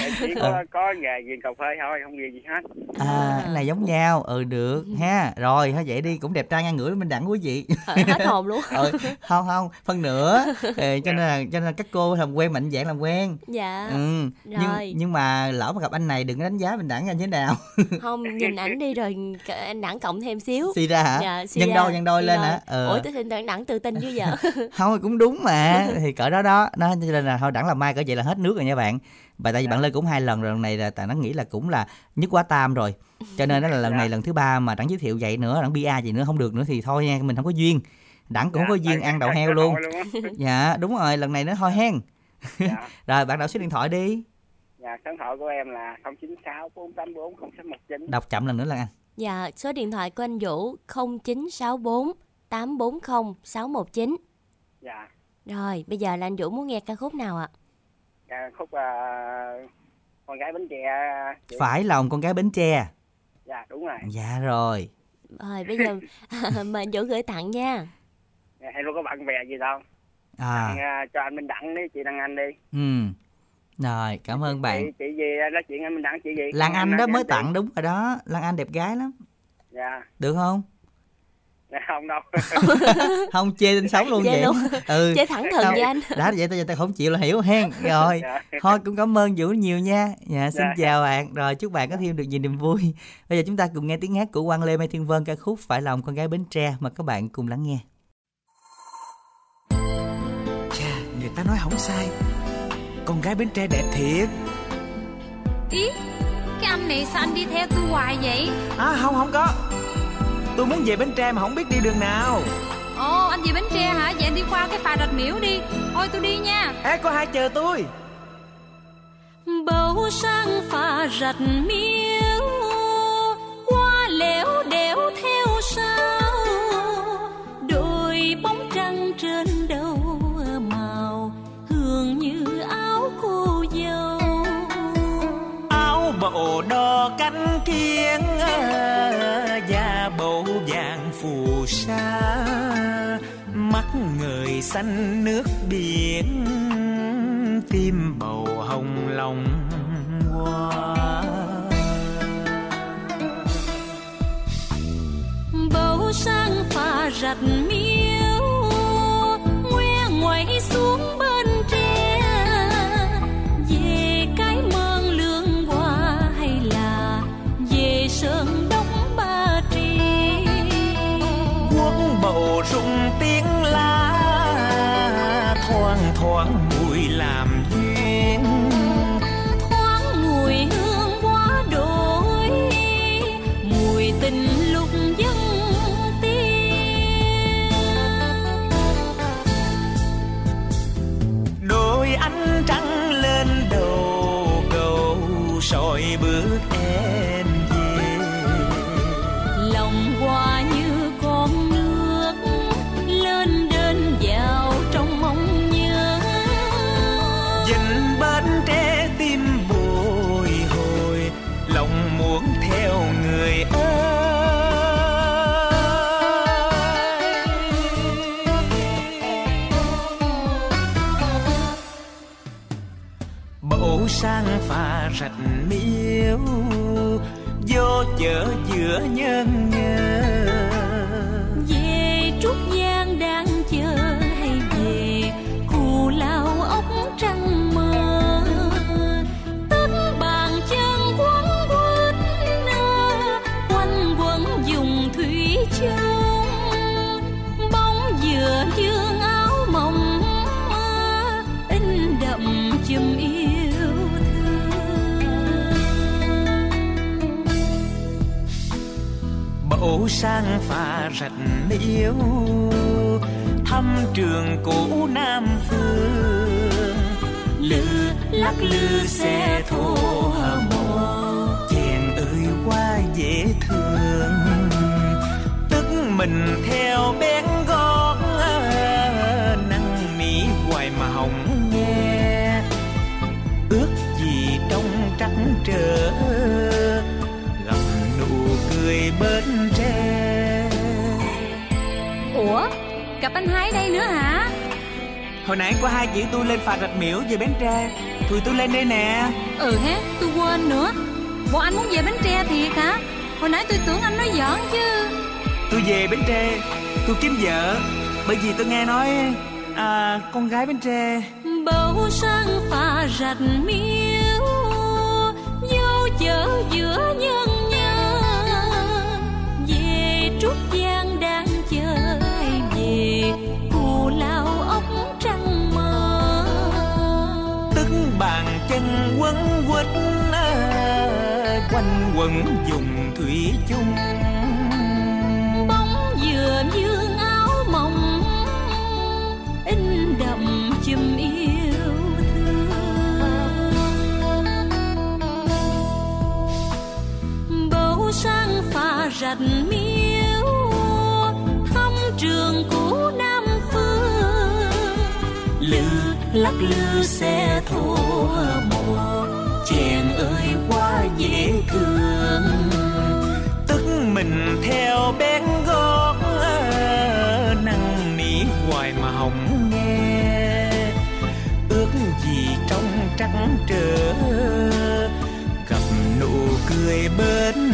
em chỉ có có nghề ghiền cà phê thôi không ghiền gì hết à cái này giống nhau ừ được ha rồi thôi vậy đi cũng đẹp trai ngang ngửa mình đẳng quý vị Hết hồn luôn. ừ, không không phân nửa ừ, cho nên là cho nên là các cô làm quen mạnh dạng làm quen Dạ. ừ. nhưng Rồi. nhưng mà lỡ mà gặp anh này đừng có đánh giá mình đẳng anh thế nào Không nhìn ảnh đi rồi anh đẳng cộng thêm xíu. suy ra hả Dạ, suy nhân ra. đôi nhân đôi Suy lên đôi. hả ờ. Ủa tôi xin đẳng đẳng tự tin chứ giờ. không cũng đúng mà. Thì cỡ đó đó. Nó cho nên là thôi đẳng làm mai cỡ vậy là hết nước rồi nha bạn. Và tại vì bạn lên cũng hai lần rồi lần này là tại nó nghĩ là cũng là nhất quá tam rồi. Cho nên đó là lần này lần thứ ba mà đẳng giới thiệu vậy nữa đẳng bia vậy nữa không được nữa thì thôi nha mình không có duyên. Đẳng cũng không có duyên ăn đậu heo luôn. dạ đúng rồi lần này nó thôi hen. Dạ. Rồi bạn đọc số điện thoại đi. Dạ số điện thoại của em là 096 484 0619 đọc chậm lần nữa là anh. Dạ, số điện thoại của anh Vũ 0964 840 619. dạ. Rồi, bây giờ là anh Vũ muốn nghe ca khúc nào ạ? ca khúc uh, con gái bến tre. Chị. phải lòng con gái bến tre. Dạ đúng rồi. Dạ rồi. Rồi, bây giờ mời anh Vũ gửi tặng nha. Dạ, em đâu có bạn bè gì đâu. À. À. cho anh minh đẳng đi chị đăng anh đi. Ừ. Rồi cảm ơn bạn. chị, chị gì nói chuyện anh minh đẳng chị gì? Lan anh đó chị mới chị. tặng đúng rồi đó. Lan anh đẹp gái lắm. Dạ. Được không? dạ không đâu. Không chê tên sống luôn Chê vậy. luôn. ừ. Chê thẳng thừng với anh. đã vậy tao tao không chịu là hiểu hen. Rồi Dạ. thôi cũng cảm ơn vũ nhiều nha. Dạ xin Dạ. chào bạn. Rồi chúc bạn có thêm được nhiều niềm vui. Bây giờ chúng ta cùng nghe tiếng hát của quang lê mai thiên vân ca khúc phải lòng con gái bến tre mà các bạn cùng lắng nghe. Chà, người ta nói không sai. Con gái Bến Tre đẹp thiệt. Ý, cái anh này sao anh đi theo tôi hoài vậy? À không, không có Tôi muốn về Bến Tre mà không biết đi đường nào Ồ, anh về Bến Tre hả? Vậy anh đi qua cái phà rạch miễu đi. Thôi tôi đi nha. Ê, có hai chờ tôi bầu sang pha rạch miếu qua lẻo đẻo theo sao người xanh nước biển Tim bầu hồng lòng hoa. Bầu sang pha rạch miếu ngoe ngoài xuống nhân sang pha rạch miếu thăm trường cũ nam phương. Lư lắc lư xe thô hờ mộ chàng ơi quá dễ thương. Tức mình theo bé hồi nãy có hai chị tôi lên phà rạch miễu về bến tre. Tụi tôi lên đây nè. Ừ hé tôi quên nữa. Bộ anh muốn về Bến Tre thiệt hả? Hồi nãy tôi tưởng anh nói giỡn chứ. Tôi về bến tre tôi kiếm vợ. Bởi vì tôi nghe nói à, con gái bến tre. Bầu sang pha rạch miếu vô chợ giữa nhân chân quấn quýt à, quanh quẩn dùng thủy chung. Bóng dừa dương áo mộng in đậm chùm yêu thương. Bầu sang pha rạch miếu thăm trường cũ nam phương. Lư lắc lư xe thua mùa. Chàng ơi quá dễ thương. Tức mình theo bén gót năn nỉ hoài mà hồng nghe. Ước gì trong trắng trở gặp nụ cười bên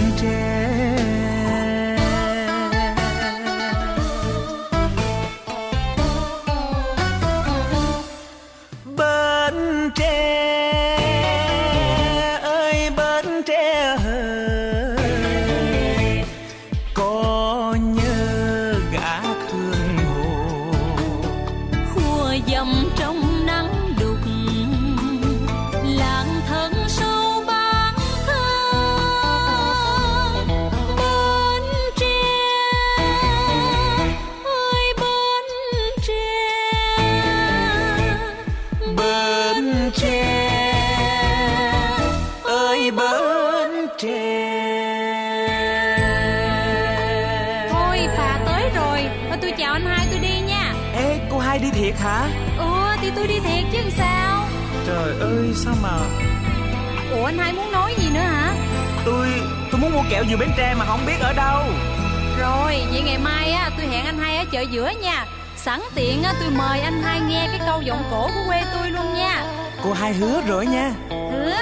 Ủa anh Hai muốn nói gì nữa hả? Tôi tôi muốn mua kẹo dừa bến tre mà không biết ở đâu. Rồi vậy ngày mai á tôi hẹn anh Hai ở chợ giữa nha. Sẵn tiện á tôi mời anh Hai nghe cái câu giọng cổ của quê tôi luôn nha. Cô hai hứa rồi nha. Hứa.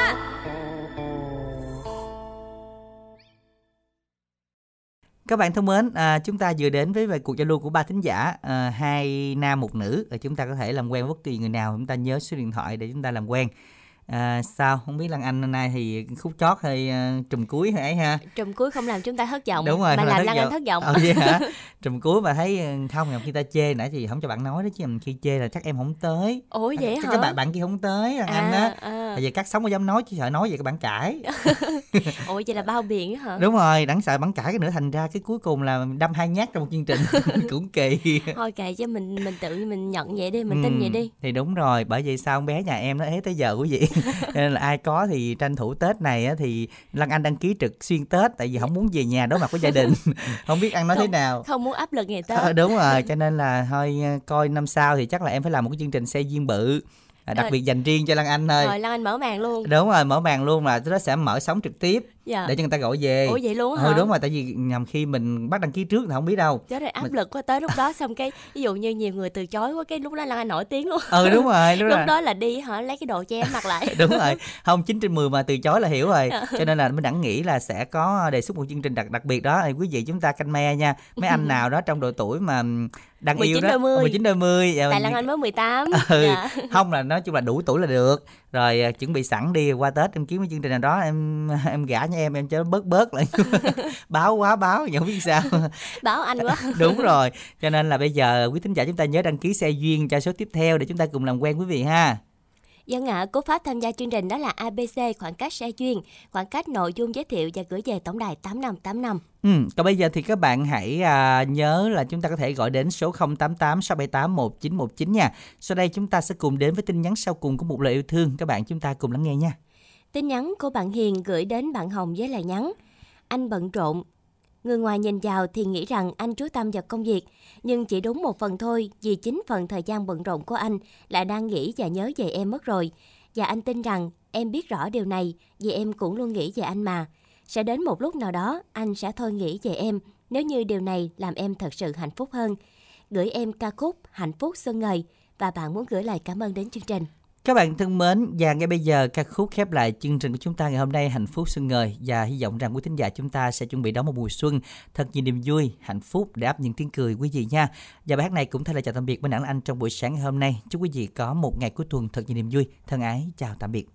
Các bạn thân mến, à, chúng ta vừa đến với cuộc giao lưu của ba thính giả, à, hai nam một nữ. À, chúng ta có thể làm quen với bất kỳ người nào, chúng ta nhớ số điện thoại để chúng ta làm quen. À, sao? Không biết Lan Anh hôm nay thì khúc chót hay uh, trùm cuối hay ấy ha? Trùm cuối không làm chúng ta thất vọng đúng rồi mà làm Lan Anh thất vọng. Ờ vậy hả? Trùm cuối mà thấy ờ, không khi ta chê nãy thì không cho bạn nói đó chứ khi chê là chắc em không tới. Ủa vậy Chắc hả? cái bạn bạn kia không tới Lan Anh à, á à. giờ cắt sống có dám nói chứ sợ nói vậy các bạn cãi. Ủa vậy là bao biện á hả? Đúng rồi đáng sợ bạn cãi cái nữa thành ra cái cuối cùng là đâm hai nhát trong một chương trình. Cũng kỳ. Thôi kệ cho mình mình tự mình nhận vậy đi mình tin Ừ, vậy đi. thì đúng rồi bởi vì sao con bé nhà em nó ế tới giờ quý vị nên là ai có thì tranh thủ tết này á, thì Lan Anh đăng ký trực xuyên tết tại vì không muốn về nhà đối mặt với gia đình. Không biết ăn nói thế Không- nào. không muốn áp lực ngày tết. Ờ, đúng rồi cho nên là thôi ờ, coi năm sau thì chắc là em phải làm một cái chương trình xe duyên bự à, đặc Rồi. biệt dành riêng cho Lan Anh thôi. Rồi Lan Anh mở màn luôn. Đúng rồi mở màn luôn là nó sẽ mở sóng trực tiếp Dạ. để cho người ta gọi về Ủa vậy luôn hả? ừ đúng rồi tại vì nhầm khi mình bắt đăng ký trước thì không biết đâu Chết rồi áp Mình- lực quá tới lúc đó xong cái ví dụ như nhiều người từ chối quá cái lúc đó là nổi tiếng luôn. ừ đúng rồi lúc, lúc đó đó là đi hả lấy cái đồ che mặt lại. đúng rồi không 9 trên 10 mà từ chối là hiểu rồi Dạ. cho nên là mình đẳng nghĩ là sẽ có đề xuất một chương trình đặc đặc biệt đó thì quý vị chúng ta canh me nha mấy anh nào đó trong độ tuổi mà đang yêu 19 đó đôi mươi. 19 đôi mươi dạ, Tại Lan Anh mới 18. ừ Dạ. không là nói chung là đủ tuổi là được rồi à, chuẩn bị sẵn đi qua tết em kiếm cái chương trình nào đó em em gả cho em em cho nó bớt bớt lại báo quá báo không biết sao Báo anh quá. đúng rồi cho nên là bây giờ quý thính giả chúng ta nhớ đăng ký xe duyên cho số tiếp theo để chúng ta cùng làm quen quý vị ha Dân ạ, cú pháp tham gia chương trình đó là ABC khoảng cách xe duyên, khoảng cách nội dung giới thiệu và gửi về tổng đài 8585. Ừ, còn bây giờ thì các bạn hãy à, nhớ là chúng ta có thể gọi đến số 088 678 1919 nha. Sau đây chúng ta sẽ cùng đến với tin nhắn sau cùng của một lời yêu thương. Các bạn chúng ta cùng lắng nghe nha. Tin nhắn của bạn Hiền gửi đến bạn Hồng với lời nhắn. Anh bận rộn. Người ngoài nhìn vào thì nghĩ rằng anh chú tâm vào công việc, nhưng chỉ đúng một phần thôi vì chính phần thời gian bận rộn của anh là đang nghĩ và nhớ về em mất rồi. Và anh tin rằng em biết rõ điều này vì em cũng luôn nghĩ về anh mà. Sẽ đến một lúc nào đó anh sẽ thôi nghĩ về em nếu như điều này làm em thật sự hạnh phúc hơn. Gửi em ca khúc Hạnh phúc xuân ngời và bạn muốn gửi lời cảm ơn đến chương trình. Các bạn thân mến, và ngay bây giờ ca khúc khép lại chương trình của chúng ta ngày hôm nay hạnh phúc xuân ngời và hy vọng rằng quý thính giả chúng ta sẽ chuẩn bị đón một mùa xuân thật nhiều niềm vui, hạnh phúc để áp những tiếng cười quý vị nha. Và bài hát này cũng thay lời chào tạm biệt bên đảng anh trong buổi sáng ngày hôm nay. Chúc quý vị có một ngày cuối tuần thật nhiều niềm vui. Thân ái chào tạm biệt.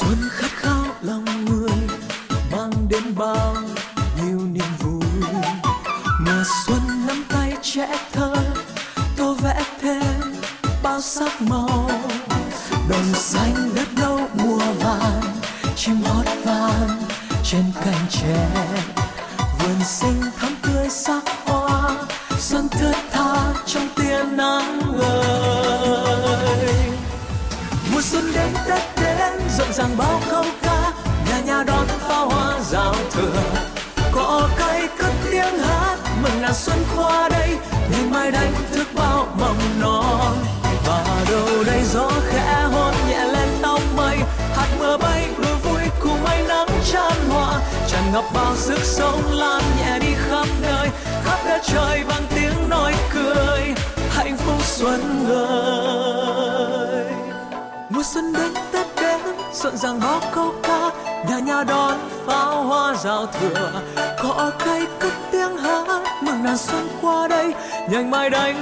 Mùa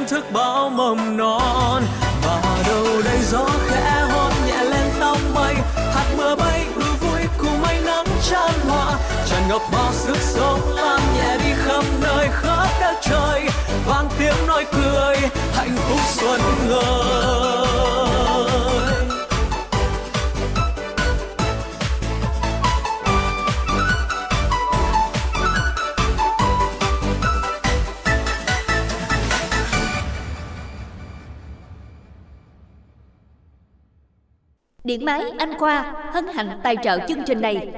thức bao mầm non. Và đâu đây gió khẽ hót nhẹ lên tóc mây. Hạt mưa bay đùa vui cùng ánh nắng tràn hòa. Tràn ngập bao sức sống lan nhẹ đi khắp nơi khắp đất trời. Vang tiếng nói cười, hạnh phúc xuân ngời máy Anh Khoa hân hạnh tài trợ chương trình này.